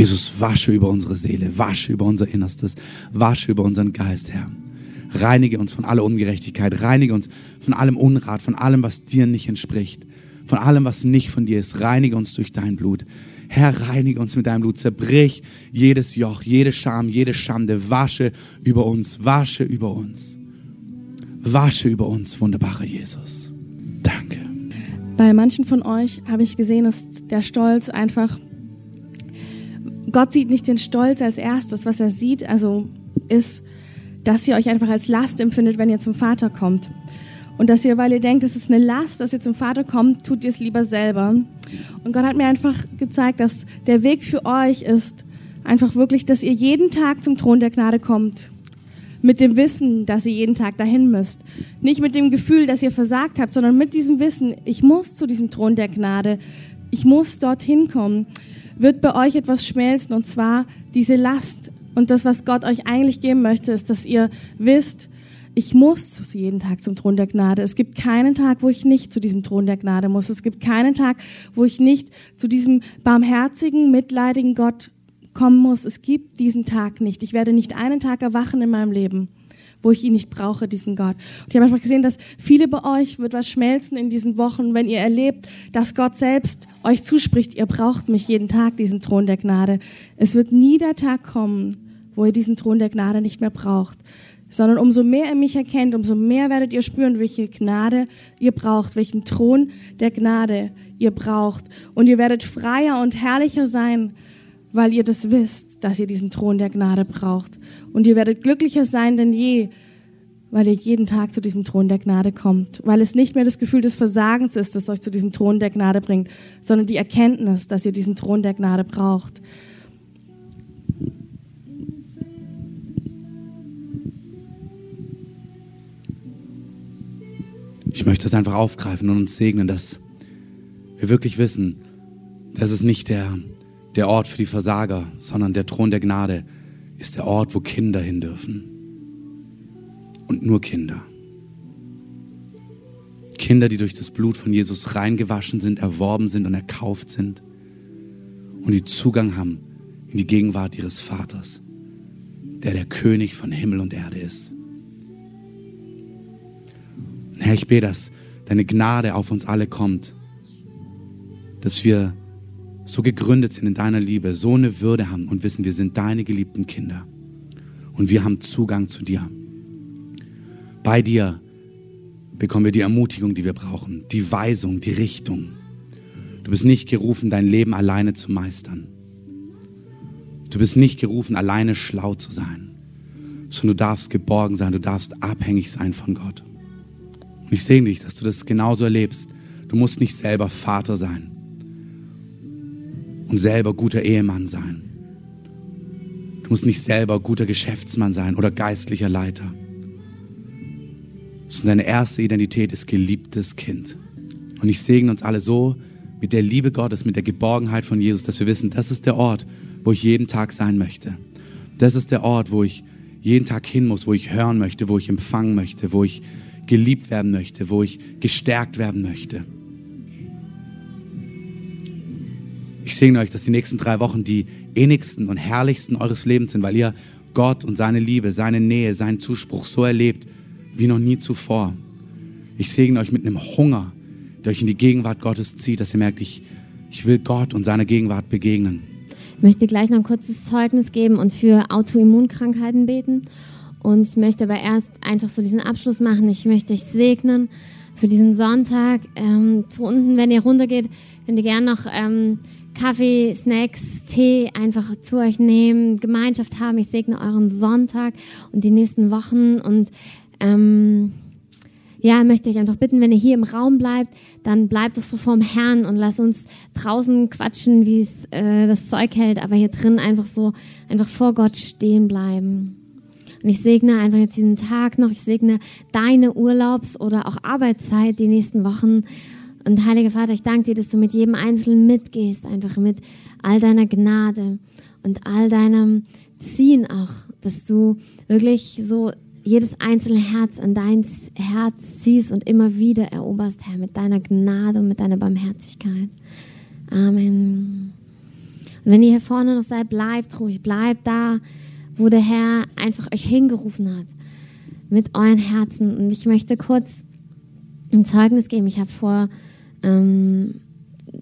Jesus, wasche über unsere Seele, wasche über unser Innerstes, wasche über unseren Geist, Herr. Reinige uns von aller Ungerechtigkeit, reinige uns von allem Unrat, von allem, was dir nicht entspricht, von allem, was nicht von dir ist. Reinige uns durch dein Blut. Herr, reinige uns mit deinem Blut. Zerbrich jedes Joch, jede Scham, jede Schande. Wasche über uns, wasche über uns. Wasche über uns, wunderbarer Jesus. Danke. Bei manchen von euch habe ich gesehen, dass der Stolz einfach Gott sieht nicht den Stolz als erstes. Was er sieht, also ist, dass ihr euch einfach als Last empfindet, wenn ihr zum Vater kommt. Und dass ihr, weil ihr denkt, es ist eine Last, dass ihr zum Vater kommt, tut ihr es lieber selber. Und Gott hat mir einfach gezeigt, dass der Weg für euch ist einfach wirklich, dass ihr jeden Tag zum Thron der Gnade kommt. Mit dem Wissen, dass ihr jeden Tag dahin müsst. Nicht mit dem Gefühl, dass ihr versagt habt, sondern mit diesem Wissen, ich muss zu diesem Thron der Gnade. Ich muss dorthin kommen wird bei euch etwas schmelzen und zwar diese Last. Und das, was Gott euch eigentlich geben möchte, ist, dass ihr wisst, ich muss jeden Tag zum Thron der Gnade. Es gibt keinen Tag, wo ich nicht zu diesem Thron der Gnade muss. Es gibt keinen Tag, wo ich nicht zu diesem barmherzigen, mitleidigen Gott kommen muss. Es gibt diesen Tag nicht. Ich werde nicht einen Tag erwachen in meinem Leben, wo ich ihn nicht brauche, diesen Gott. Und ich habe einfach gesehen, dass viele bei euch wird was schmelzen in diesen Wochen, wenn ihr erlebt, dass Gott selbst euch zuspricht, ihr braucht mich jeden Tag, diesen Thron der Gnade. Es wird nie der Tag kommen, wo ihr diesen Thron der Gnade nicht mehr braucht, sondern umso mehr ihr mich erkennt, umso mehr werdet ihr spüren, welche Gnade ihr braucht, welchen Thron der Gnade ihr braucht. Und ihr werdet freier und herrlicher sein, weil ihr das wisst, dass ihr diesen Thron der Gnade braucht. Und ihr werdet glücklicher sein denn je, weil ihr jeden Tag zu diesem Thron der Gnade kommt, weil es nicht mehr das Gefühl des Versagens ist, das euch zu diesem Thron der Gnade bringt, sondern die Erkenntnis, dass ihr diesen Thron der Gnade braucht. Ich möchte es einfach aufgreifen und uns segnen, dass wir wirklich wissen, das ist nicht der, der Ort für die Versager, sondern der Thron der Gnade ist der Ort, wo Kinder hin dürfen. Und nur Kinder. Kinder, die durch das Blut von Jesus reingewaschen sind, erworben sind und erkauft sind und die Zugang haben in die Gegenwart ihres Vaters, der der König von Himmel und Erde ist. Herr, ich bete, dass deine Gnade auf uns alle kommt, dass wir so gegründet sind in deiner Liebe, so eine Würde haben und wissen, wir sind deine geliebten Kinder und wir haben Zugang zu dir. Bei dir bekommen wir die Ermutigung, die wir brauchen, die Weisung, die Richtung. Du bist nicht gerufen, dein Leben alleine zu meistern. Du bist nicht gerufen, alleine schlau zu sein, sondern du darfst geborgen sein, du darfst abhängig sein von Gott. Und ich sehe dich, dass du das genauso erlebst. Du musst nicht selber Vater sein und selber guter Ehemann sein. Du musst nicht selber guter Geschäftsmann sein oder geistlicher Leiter. Sondern deine erste Identität ist geliebtes Kind. Und ich segne uns alle so mit der Liebe Gottes, mit der Geborgenheit von Jesus, dass wir wissen, das ist der Ort, wo ich jeden Tag sein möchte. Das ist der Ort, wo ich jeden Tag hin muss, wo ich hören möchte, wo ich empfangen möchte, wo ich geliebt werden möchte, wo ich gestärkt werden möchte. Ich segne euch, dass die nächsten drei Wochen die innigsten und herrlichsten eures Lebens sind, weil ihr Gott und seine Liebe, seine Nähe, seinen Zuspruch so erlebt wie noch nie zuvor. Ich segne euch mit einem Hunger, der euch in die Gegenwart Gottes zieht, dass ihr merkt, ich, ich will Gott und seiner Gegenwart begegnen. Ich möchte gleich noch ein kurzes Zeugnis geben und für Autoimmunkrankheiten beten. Und ich möchte aber erst einfach so diesen Abschluss machen. Ich möchte euch segnen für diesen Sonntag. Ähm, zu unten, wenn ihr runtergeht, könnt ihr gerne noch ähm, Kaffee, Snacks, Tee einfach zu euch nehmen, Gemeinschaft haben. Ich segne euren Sonntag und die nächsten Wochen. Und ähm, ja, möchte ich einfach bitten, wenn ihr hier im Raum bleibt, dann bleibt es so vorm Herrn und lasst uns draußen quatschen, wie es äh, das Zeug hält, aber hier drin einfach so, einfach vor Gott stehen bleiben. Und ich segne einfach jetzt diesen Tag noch. Ich segne deine Urlaubs- oder auch Arbeitszeit die nächsten Wochen. Und Heiliger Vater, ich danke dir, dass du mit jedem Einzelnen mitgehst, einfach mit all deiner Gnade und all deinem Ziehen auch, dass du wirklich so jedes einzelne Herz an dein Herz ziehst und immer wieder eroberst, Herr, mit deiner Gnade und mit deiner Barmherzigkeit. Amen. Und wenn ihr hier vorne noch seid, bleibt ruhig, bleibt da wo der Herr einfach euch hingerufen hat mit euren Herzen. Und ich möchte kurz ein Zeugnis geben. Ich habe vor ähm,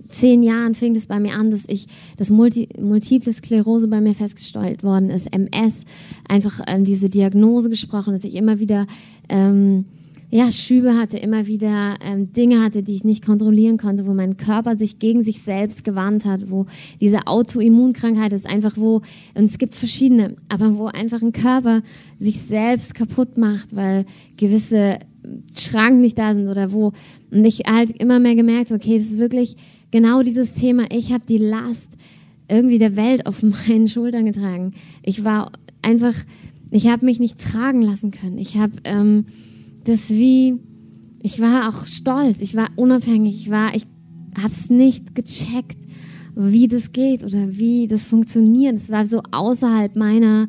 zehn Jahren fing das bei mir an, dass ich das Multi, Multiple Sklerose bei mir festgestellt worden ist, MS, einfach ähm, diese Diagnose gesprochen, dass ich immer wieder ähm, ja, Schübe hatte, immer wieder ähm, Dinge hatte, die ich nicht kontrollieren konnte, wo mein Körper sich gegen sich selbst gewandt hat, wo diese Autoimmunkrankheit ist einfach wo, und es gibt verschiedene, aber wo einfach ein Körper sich selbst kaputt macht, weil gewisse Schranken nicht da sind oder wo, und ich halt immer mehr gemerkt, okay, das ist wirklich genau dieses Thema, ich habe die Last irgendwie der Welt auf meinen Schultern getragen. Ich war einfach, ich habe mich nicht tragen lassen können. Ich habe ähm, das wie, ich war auch stolz, ich war unabhängig, ich war, ich habe es nicht gecheckt, wie das geht oder wie das funktioniert. Es war so außerhalb meiner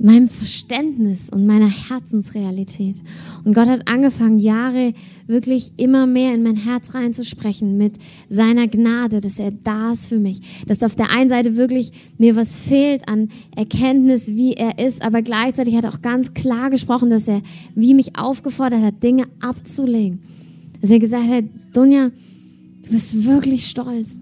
meinem Verständnis und meiner Herzensrealität. Und Gott hat angefangen, Jahre wirklich immer mehr in mein Herz reinzusprechen mit seiner Gnade, dass er da ist für mich. Dass auf der einen Seite wirklich mir was fehlt an Erkenntnis, wie er ist, aber gleichzeitig hat er auch ganz klar gesprochen, dass er wie mich aufgefordert hat, Dinge abzulegen. Dass er gesagt hat, Dunja, du bist wirklich stolz.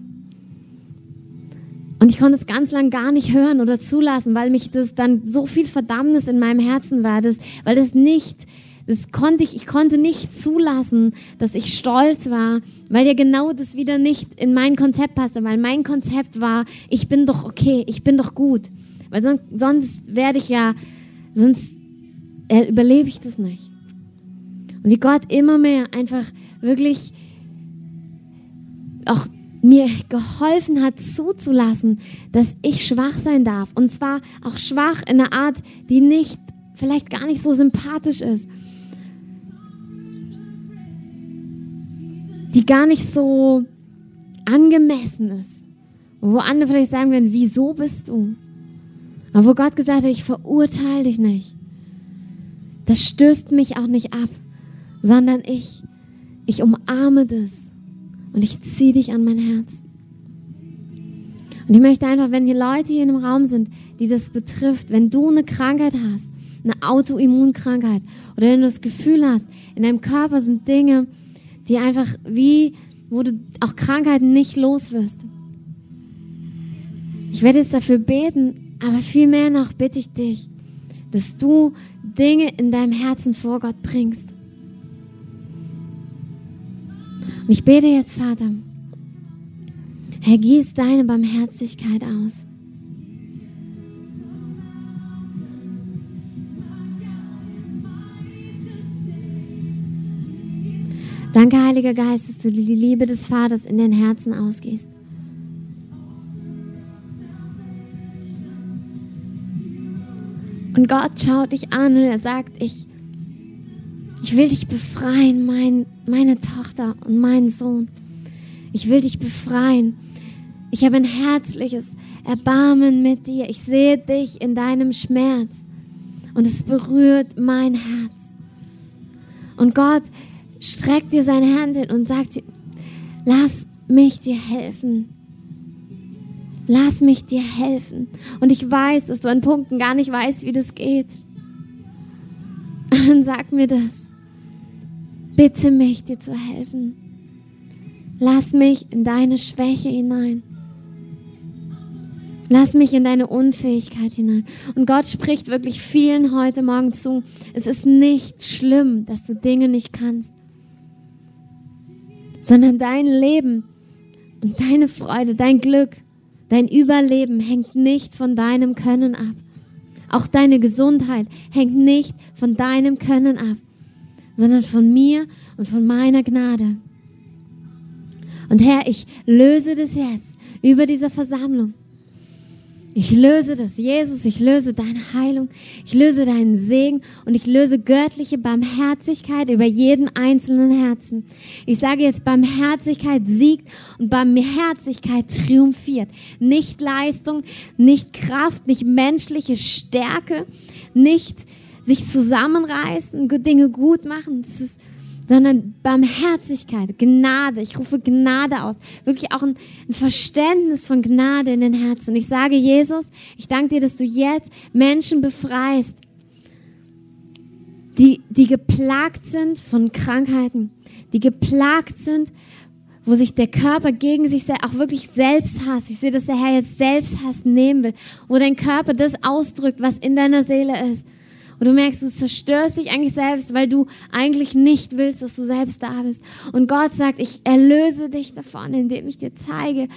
Und ich konnte es ganz lang gar nicht hören oder zulassen, weil mich das dann so viel Verdammnis in meinem Herzen war, das, weil das nicht, das konnte ich, ich konnte nicht zulassen, dass ich stolz war, weil ja genau das wieder nicht in mein Konzept passte, weil mein Konzept war, ich bin doch okay, ich bin doch gut. Weil sonst, sonst werde ich ja, sonst äh, überlebe ich das nicht. Und wie Gott immer mehr einfach wirklich auch mir geholfen hat zuzulassen, dass ich schwach sein darf. Und zwar auch schwach in einer Art, die nicht, vielleicht gar nicht so sympathisch ist. Die gar nicht so angemessen ist. Wo andere vielleicht sagen werden, wieso bist du? Aber wo Gott gesagt hat, ich verurteile dich nicht. Das stößt mich auch nicht ab, sondern ich, ich umarme das und ich ziehe dich an mein Herz. Und ich möchte einfach, wenn hier Leute hier im Raum sind, die das betrifft, wenn du eine Krankheit hast, eine Autoimmunkrankheit oder wenn du das Gefühl hast, in deinem Körper sind Dinge, die einfach wie, wo du auch Krankheiten nicht los wirst. Ich werde jetzt dafür beten, aber vielmehr noch bitte ich dich, dass du Dinge in deinem Herzen vor Gott bringst. Und ich bete jetzt, Vater, Herr, gieß deine Barmherzigkeit aus. Danke, Heiliger Geist, dass du die Liebe des Vaters in den Herzen ausgehst. Und Gott schaut dich an und er sagt, ich, ich will dich befreien, mein, meine Tochter und mein Sohn. Ich will dich befreien. Ich habe ein herzliches Erbarmen mit dir. Ich sehe dich in deinem Schmerz und es berührt mein Herz. Und Gott streckt dir seine Hand hin und sagt lass mich dir helfen. Lass mich dir helfen. Und ich weiß, dass du an Punkten gar nicht weißt, wie das geht. Und sag mir das. Bitte mich, dir zu helfen. Lass mich in deine Schwäche hinein. Lass mich in deine Unfähigkeit hinein. Und Gott spricht wirklich vielen heute Morgen zu. Es ist nicht schlimm, dass du Dinge nicht kannst, sondern dein Leben und deine Freude, dein Glück, dein Überleben hängt nicht von deinem Können ab. Auch deine Gesundheit hängt nicht von deinem Können ab sondern von mir und von meiner Gnade. Und Herr, ich löse das jetzt über diese Versammlung. Ich löse das, Jesus, ich löse deine Heilung, ich löse deinen Segen und ich löse göttliche Barmherzigkeit über jeden einzelnen Herzen. Ich sage jetzt, Barmherzigkeit siegt und Barmherzigkeit triumphiert. Nicht Leistung, nicht Kraft, nicht menschliche Stärke, nicht sich zusammenreißen, Dinge gut machen, ist, sondern Barmherzigkeit, Gnade. Ich rufe Gnade aus. Wirklich auch ein, ein Verständnis von Gnade in den Herzen. Und ich sage, Jesus, ich danke dir, dass du jetzt Menschen befreist, die, die geplagt sind von Krankheiten, die geplagt sind wo sich der Körper gegen sich auch wirklich selbst hasst. Ich sehe, dass der Herr jetzt Selbsthass nehmen will, wo dein Körper das ausdrückt, was in deiner Seele ist. Und du merkst, du zerstörst dich eigentlich selbst, weil du eigentlich nicht willst, dass du selbst da bist. Und Gott sagt, ich erlöse dich davon, indem ich dir zeige,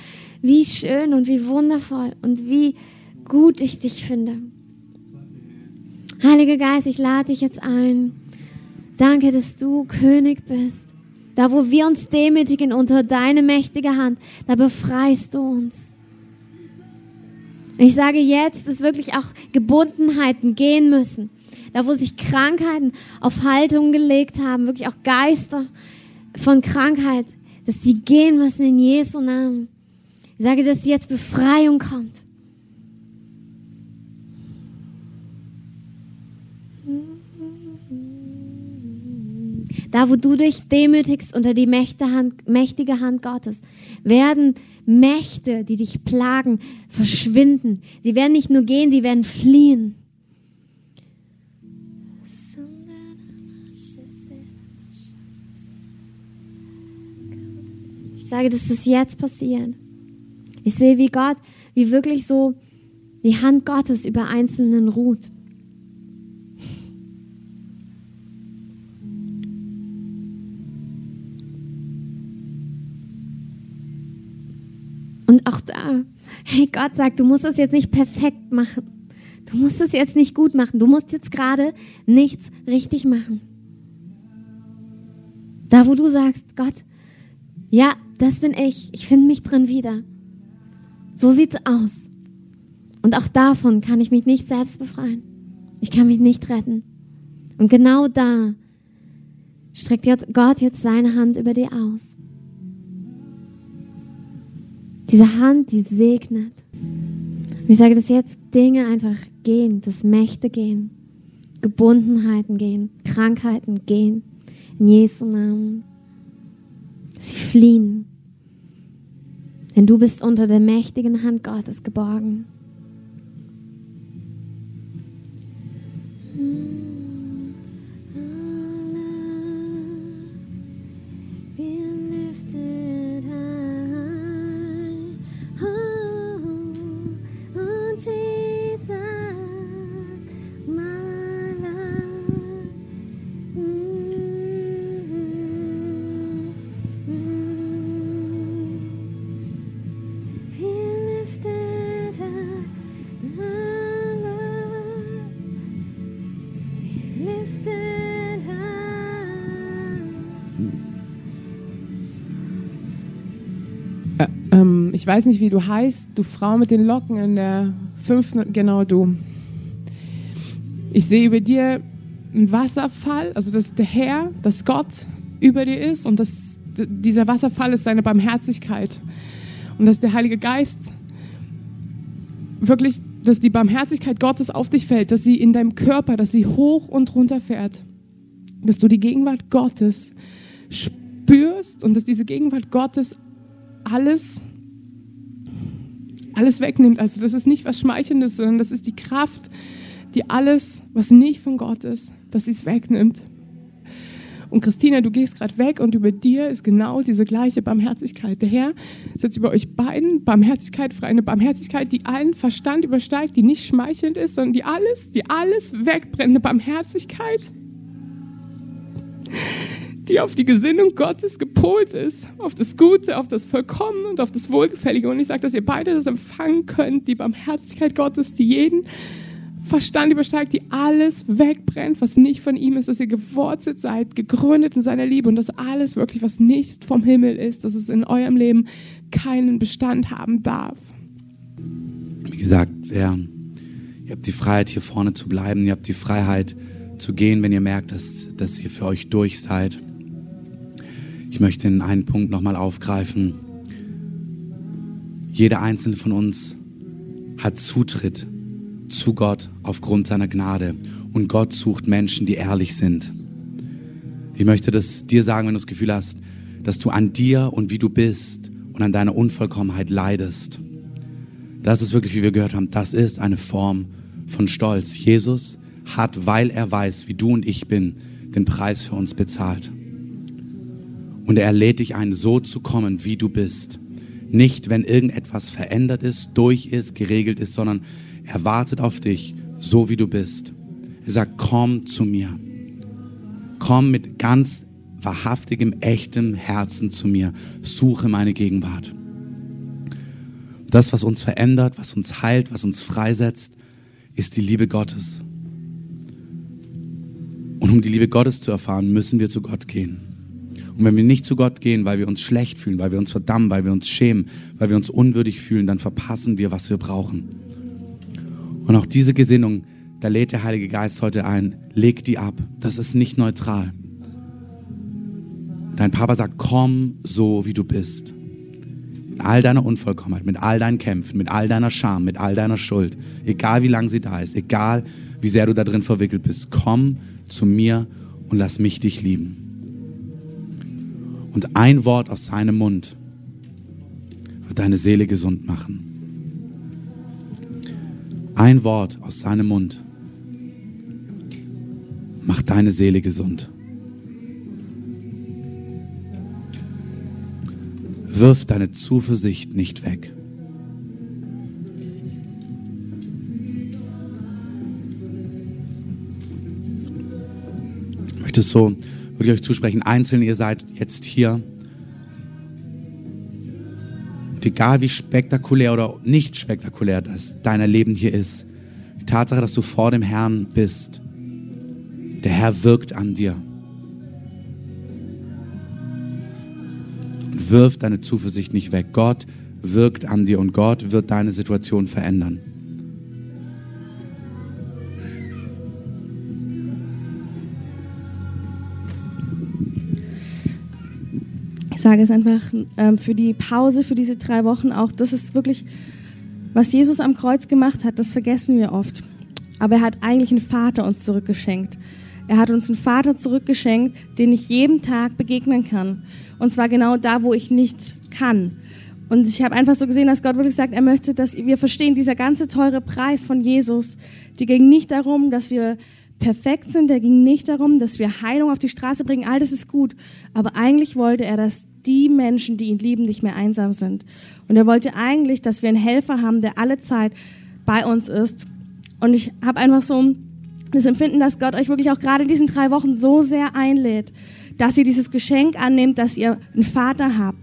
wie schön und wie wundervoll und wie gut ich dich finde. Heiliger Geist, ich lade dich jetzt ein. Danke, dass du König bist. Da, wo wir uns demütigen unter deine mächtige Hand, da befreist du uns. Ich sage jetzt, dass wirklich auch Gebundenheiten gehen müssen da wo sich Krankheiten auf Haltung gelegt haben, wirklich auch Geister von Krankheit, dass die gehen müssen in Jesu Namen. Ich sage, dass jetzt Befreiung kommt. Da, wo du dich demütigst unter die mächtige Hand Gottes, werden Mächte, die dich plagen, verschwinden. Sie werden nicht nur gehen, sie werden fliehen. sage, dass das jetzt passiert. Ich sehe, wie Gott, wie wirklich so die Hand Gottes über Einzelnen ruht. Und auch da, hey, Gott sagt, du musst das jetzt nicht perfekt machen. Du musst es jetzt nicht gut machen. Du musst jetzt gerade nichts richtig machen. Da, wo du sagst, Gott, ja, das bin ich. Ich finde mich drin wieder. So sieht's aus. Und auch davon kann ich mich nicht selbst befreien. Ich kann mich nicht retten. Und genau da streckt Gott jetzt seine Hand über dir aus. Diese Hand, die segnet. Und ich sage, dass jetzt Dinge einfach gehen, dass Mächte gehen, Gebundenheiten gehen, Krankheiten gehen. In Jesu Namen. Sie fliehen. Denn du bist unter der mächtigen Hand Gottes geborgen. Ich weiß nicht, wie du heißt, du Frau mit den Locken in der fünften, genau du. Ich sehe über dir einen Wasserfall, also dass der Herr, dass Gott über dir ist und dass dieser Wasserfall ist seine Barmherzigkeit. Und dass der Heilige Geist wirklich, dass die Barmherzigkeit Gottes auf dich fällt, dass sie in deinem Körper, dass sie hoch und runter fährt. Dass du die Gegenwart Gottes spürst und dass diese Gegenwart Gottes alles alles wegnimmt. Also das ist nicht was Schmeichelndes, sondern das ist die Kraft, die alles, was nicht von Gott ist, dass sie es wegnimmt. Und Christina, du gehst gerade weg und über dir ist genau diese gleiche Barmherzigkeit. Der Herr setzt über euch beiden Barmherzigkeit für eine Barmherzigkeit, die allen Verstand übersteigt, die nicht schmeichelnd ist, sondern die alles, die alles wegbrennt. Eine Barmherzigkeit, die auf die Gesinnung Gottes gepolt ist, auf das Gute, auf das Vollkommene und auf das Wohlgefällige. Und ich sage, dass ihr beide das empfangen könnt, die Barmherzigkeit Gottes, die jeden Verstand übersteigt, die alles wegbrennt, was nicht von ihm ist, dass ihr gewurzelt seid, gegründet in seiner Liebe und dass alles wirklich, was nicht vom Himmel ist, dass es in eurem Leben keinen Bestand haben darf. Wie gesagt, wer, ihr habt die Freiheit, hier vorne zu bleiben, ihr habt die Freiheit zu gehen, wenn ihr merkt, dass, dass ihr für euch durch seid. Ich möchte in einen Punkt nochmal aufgreifen. Jeder einzelne von uns hat Zutritt zu Gott aufgrund seiner Gnade. Und Gott sucht Menschen, die ehrlich sind. Ich möchte das dir sagen, wenn du das Gefühl hast, dass du an dir und wie du bist und an deiner Unvollkommenheit leidest. Das ist wirklich, wie wir gehört haben, das ist eine Form von Stolz. Jesus hat, weil er weiß, wie du und ich bin, den Preis für uns bezahlt. Und er lädt dich ein, so zu kommen, wie du bist. Nicht, wenn irgendetwas verändert ist, durch ist, geregelt ist, sondern er wartet auf dich, so wie du bist. Er sagt, komm zu mir. Komm mit ganz wahrhaftigem, echtem Herzen zu mir. Suche meine Gegenwart. Das, was uns verändert, was uns heilt, was uns freisetzt, ist die Liebe Gottes. Und um die Liebe Gottes zu erfahren, müssen wir zu Gott gehen. Und wenn wir nicht zu Gott gehen, weil wir uns schlecht fühlen, weil wir uns verdammen, weil wir uns schämen, weil wir uns unwürdig fühlen, dann verpassen wir, was wir brauchen. Und auch diese Gesinnung, da lädt der Heilige Geist heute ein, leg die ab. Das ist nicht neutral. Dein Papa sagt, komm so, wie du bist. Mit all deiner Unvollkommenheit, mit all deinen Kämpfen, mit all deiner Scham, mit all deiner Schuld. Egal wie lang sie da ist, egal wie sehr du da drin verwickelt bist. Komm zu mir und lass mich dich lieben. Und ein Wort aus seinem Mund wird deine Seele gesund machen. Ein Wort aus seinem Mund macht deine Seele gesund. Wirf deine Zuversicht nicht weg. Ich möchte so würde ich euch zusprechen, einzeln, ihr seid jetzt hier. Und egal wie spektakulär oder nicht spektakulär das dein Leben hier ist, Die Tatsache, dass du vor dem Herrn bist. Der Herr wirkt an dir. Und wirf deine Zuversicht nicht weg. Gott wirkt an dir und Gott wird deine Situation verändern. Sage es einfach ähm, für die Pause, für diese drei Wochen auch, das ist wirklich, was Jesus am Kreuz gemacht hat, das vergessen wir oft. Aber er hat eigentlich einen Vater uns zurückgeschenkt. Er hat uns einen Vater zurückgeschenkt, den ich jeden Tag begegnen kann. Und zwar genau da, wo ich nicht kann. Und ich habe einfach so gesehen, dass Gott wirklich sagt, er möchte, dass wir verstehen, dieser ganze teure Preis von Jesus, die ging nicht darum, dass wir perfekt sind, der ging nicht darum, dass wir Heilung auf die Straße bringen, all das ist gut. Aber eigentlich wollte er, dass die Menschen, die ihn lieben, nicht mehr einsam sind. Und er wollte eigentlich, dass wir einen Helfer haben, der alle Zeit bei uns ist. Und ich habe einfach so das Empfinden, dass Gott euch wirklich auch gerade in diesen drei Wochen so sehr einlädt, dass ihr dieses Geschenk annehmt, dass ihr einen Vater habt.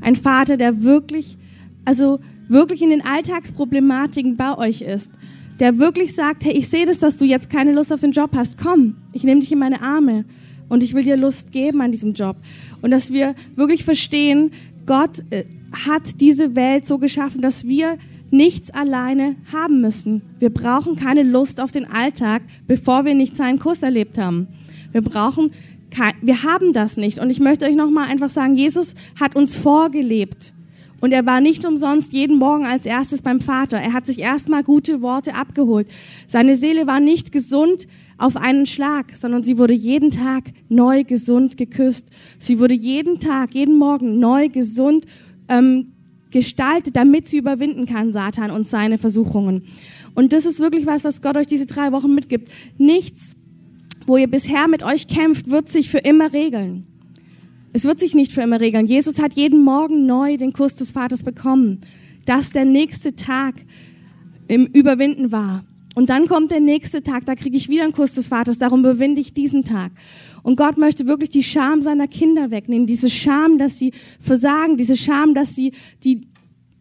Ein Vater, der wirklich, also wirklich in den Alltagsproblematiken bei euch ist. Der wirklich sagt, hey, ich sehe das, dass du jetzt keine Lust auf den Job hast. Komm, ich nehme dich in meine Arme und ich will dir Lust geben an diesem Job. Und dass wir wirklich verstehen, Gott äh, hat diese Welt so geschaffen, dass wir nichts alleine haben müssen. Wir brauchen keine Lust auf den Alltag, bevor wir nicht seinen Kuss erlebt haben. Wir brauchen wir haben das nicht. Und ich möchte euch nochmal einfach sagen, Jesus hat uns vorgelebt. Und er war nicht umsonst jeden Morgen als erstes beim Vater. Er hat sich erstmal gute Worte abgeholt. Seine Seele war nicht gesund auf einen Schlag, sondern sie wurde jeden Tag neu gesund geküsst. Sie wurde jeden Tag, jeden Morgen neu gesund ähm, gestaltet, damit sie überwinden kann, Satan und seine Versuchungen. Und das ist wirklich was, was Gott euch diese drei Wochen mitgibt. Nichts, wo ihr bisher mit euch kämpft, wird sich für immer regeln. Es wird sich nicht für immer regeln. Jesus hat jeden Morgen neu den Kuss des Vaters bekommen, dass der nächste Tag im Überwinden war. Und dann kommt der nächste Tag, da kriege ich wieder einen Kuss des Vaters, darum überwinde ich diesen Tag. Und Gott möchte wirklich die Scham seiner Kinder wegnehmen, diese Scham, dass sie versagen, diese Scham, dass sie die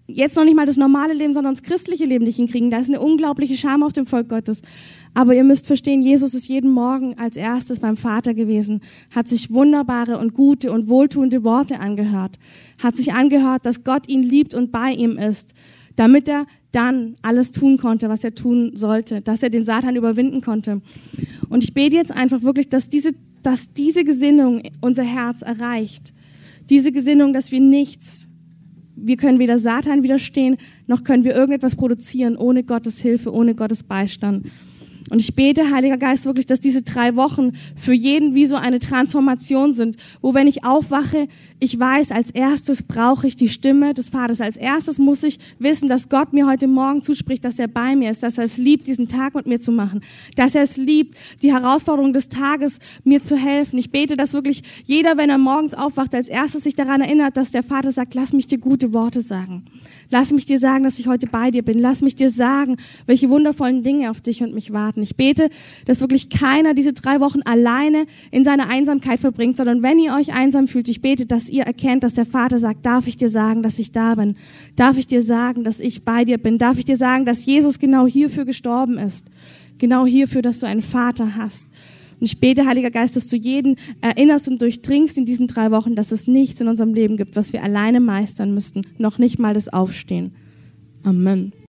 jetzt noch nicht mal das normale Leben, sondern das christliche Leben nicht hinkriegen. Da ist eine unglaubliche Scham auf dem Volk Gottes. Aber ihr müsst verstehen, Jesus ist jeden Morgen als erstes beim Vater gewesen, hat sich wunderbare und gute und wohltuende Worte angehört, hat sich angehört, dass Gott ihn liebt und bei ihm ist, damit er dann alles tun konnte, was er tun sollte, dass er den Satan überwinden konnte. Und ich bete jetzt einfach wirklich, dass diese, dass diese Gesinnung unser Herz erreicht. Diese Gesinnung, dass wir nichts, wir können weder Satan widerstehen, noch können wir irgendetwas produzieren ohne Gottes Hilfe, ohne Gottes Beistand. Und ich bete, Heiliger Geist, wirklich, dass diese drei Wochen für jeden wie so eine Transformation sind, wo wenn ich aufwache, ich weiß, als erstes brauche ich die Stimme des Vaters. Als erstes muss ich wissen, dass Gott mir heute Morgen zuspricht, dass er bei mir ist, dass er es liebt, diesen Tag mit mir zu machen, dass er es liebt, die Herausforderung des Tages mir zu helfen. Ich bete, dass wirklich jeder, wenn er morgens aufwacht, als erstes sich daran erinnert, dass der Vater sagt, lass mich dir gute Worte sagen. Lass mich dir sagen, dass ich heute bei dir bin. Lass mich dir sagen, welche wundervollen Dinge auf dich und mich warten. Ich bete, dass wirklich keiner diese drei Wochen alleine in seiner Einsamkeit verbringt, sondern wenn ihr euch einsam fühlt, ich bete, dass ihr erkennt, dass der Vater sagt, darf ich dir sagen, dass ich da bin? Darf ich dir sagen, dass ich bei dir bin? Darf ich dir sagen, dass Jesus genau hierfür gestorben ist? Genau hierfür, dass du einen Vater hast. Und ich bete, Heiliger Geist, dass du jeden erinnerst und durchdringst in diesen drei Wochen, dass es nichts in unserem Leben gibt, was wir alleine meistern müssten. Noch nicht mal das Aufstehen. Amen.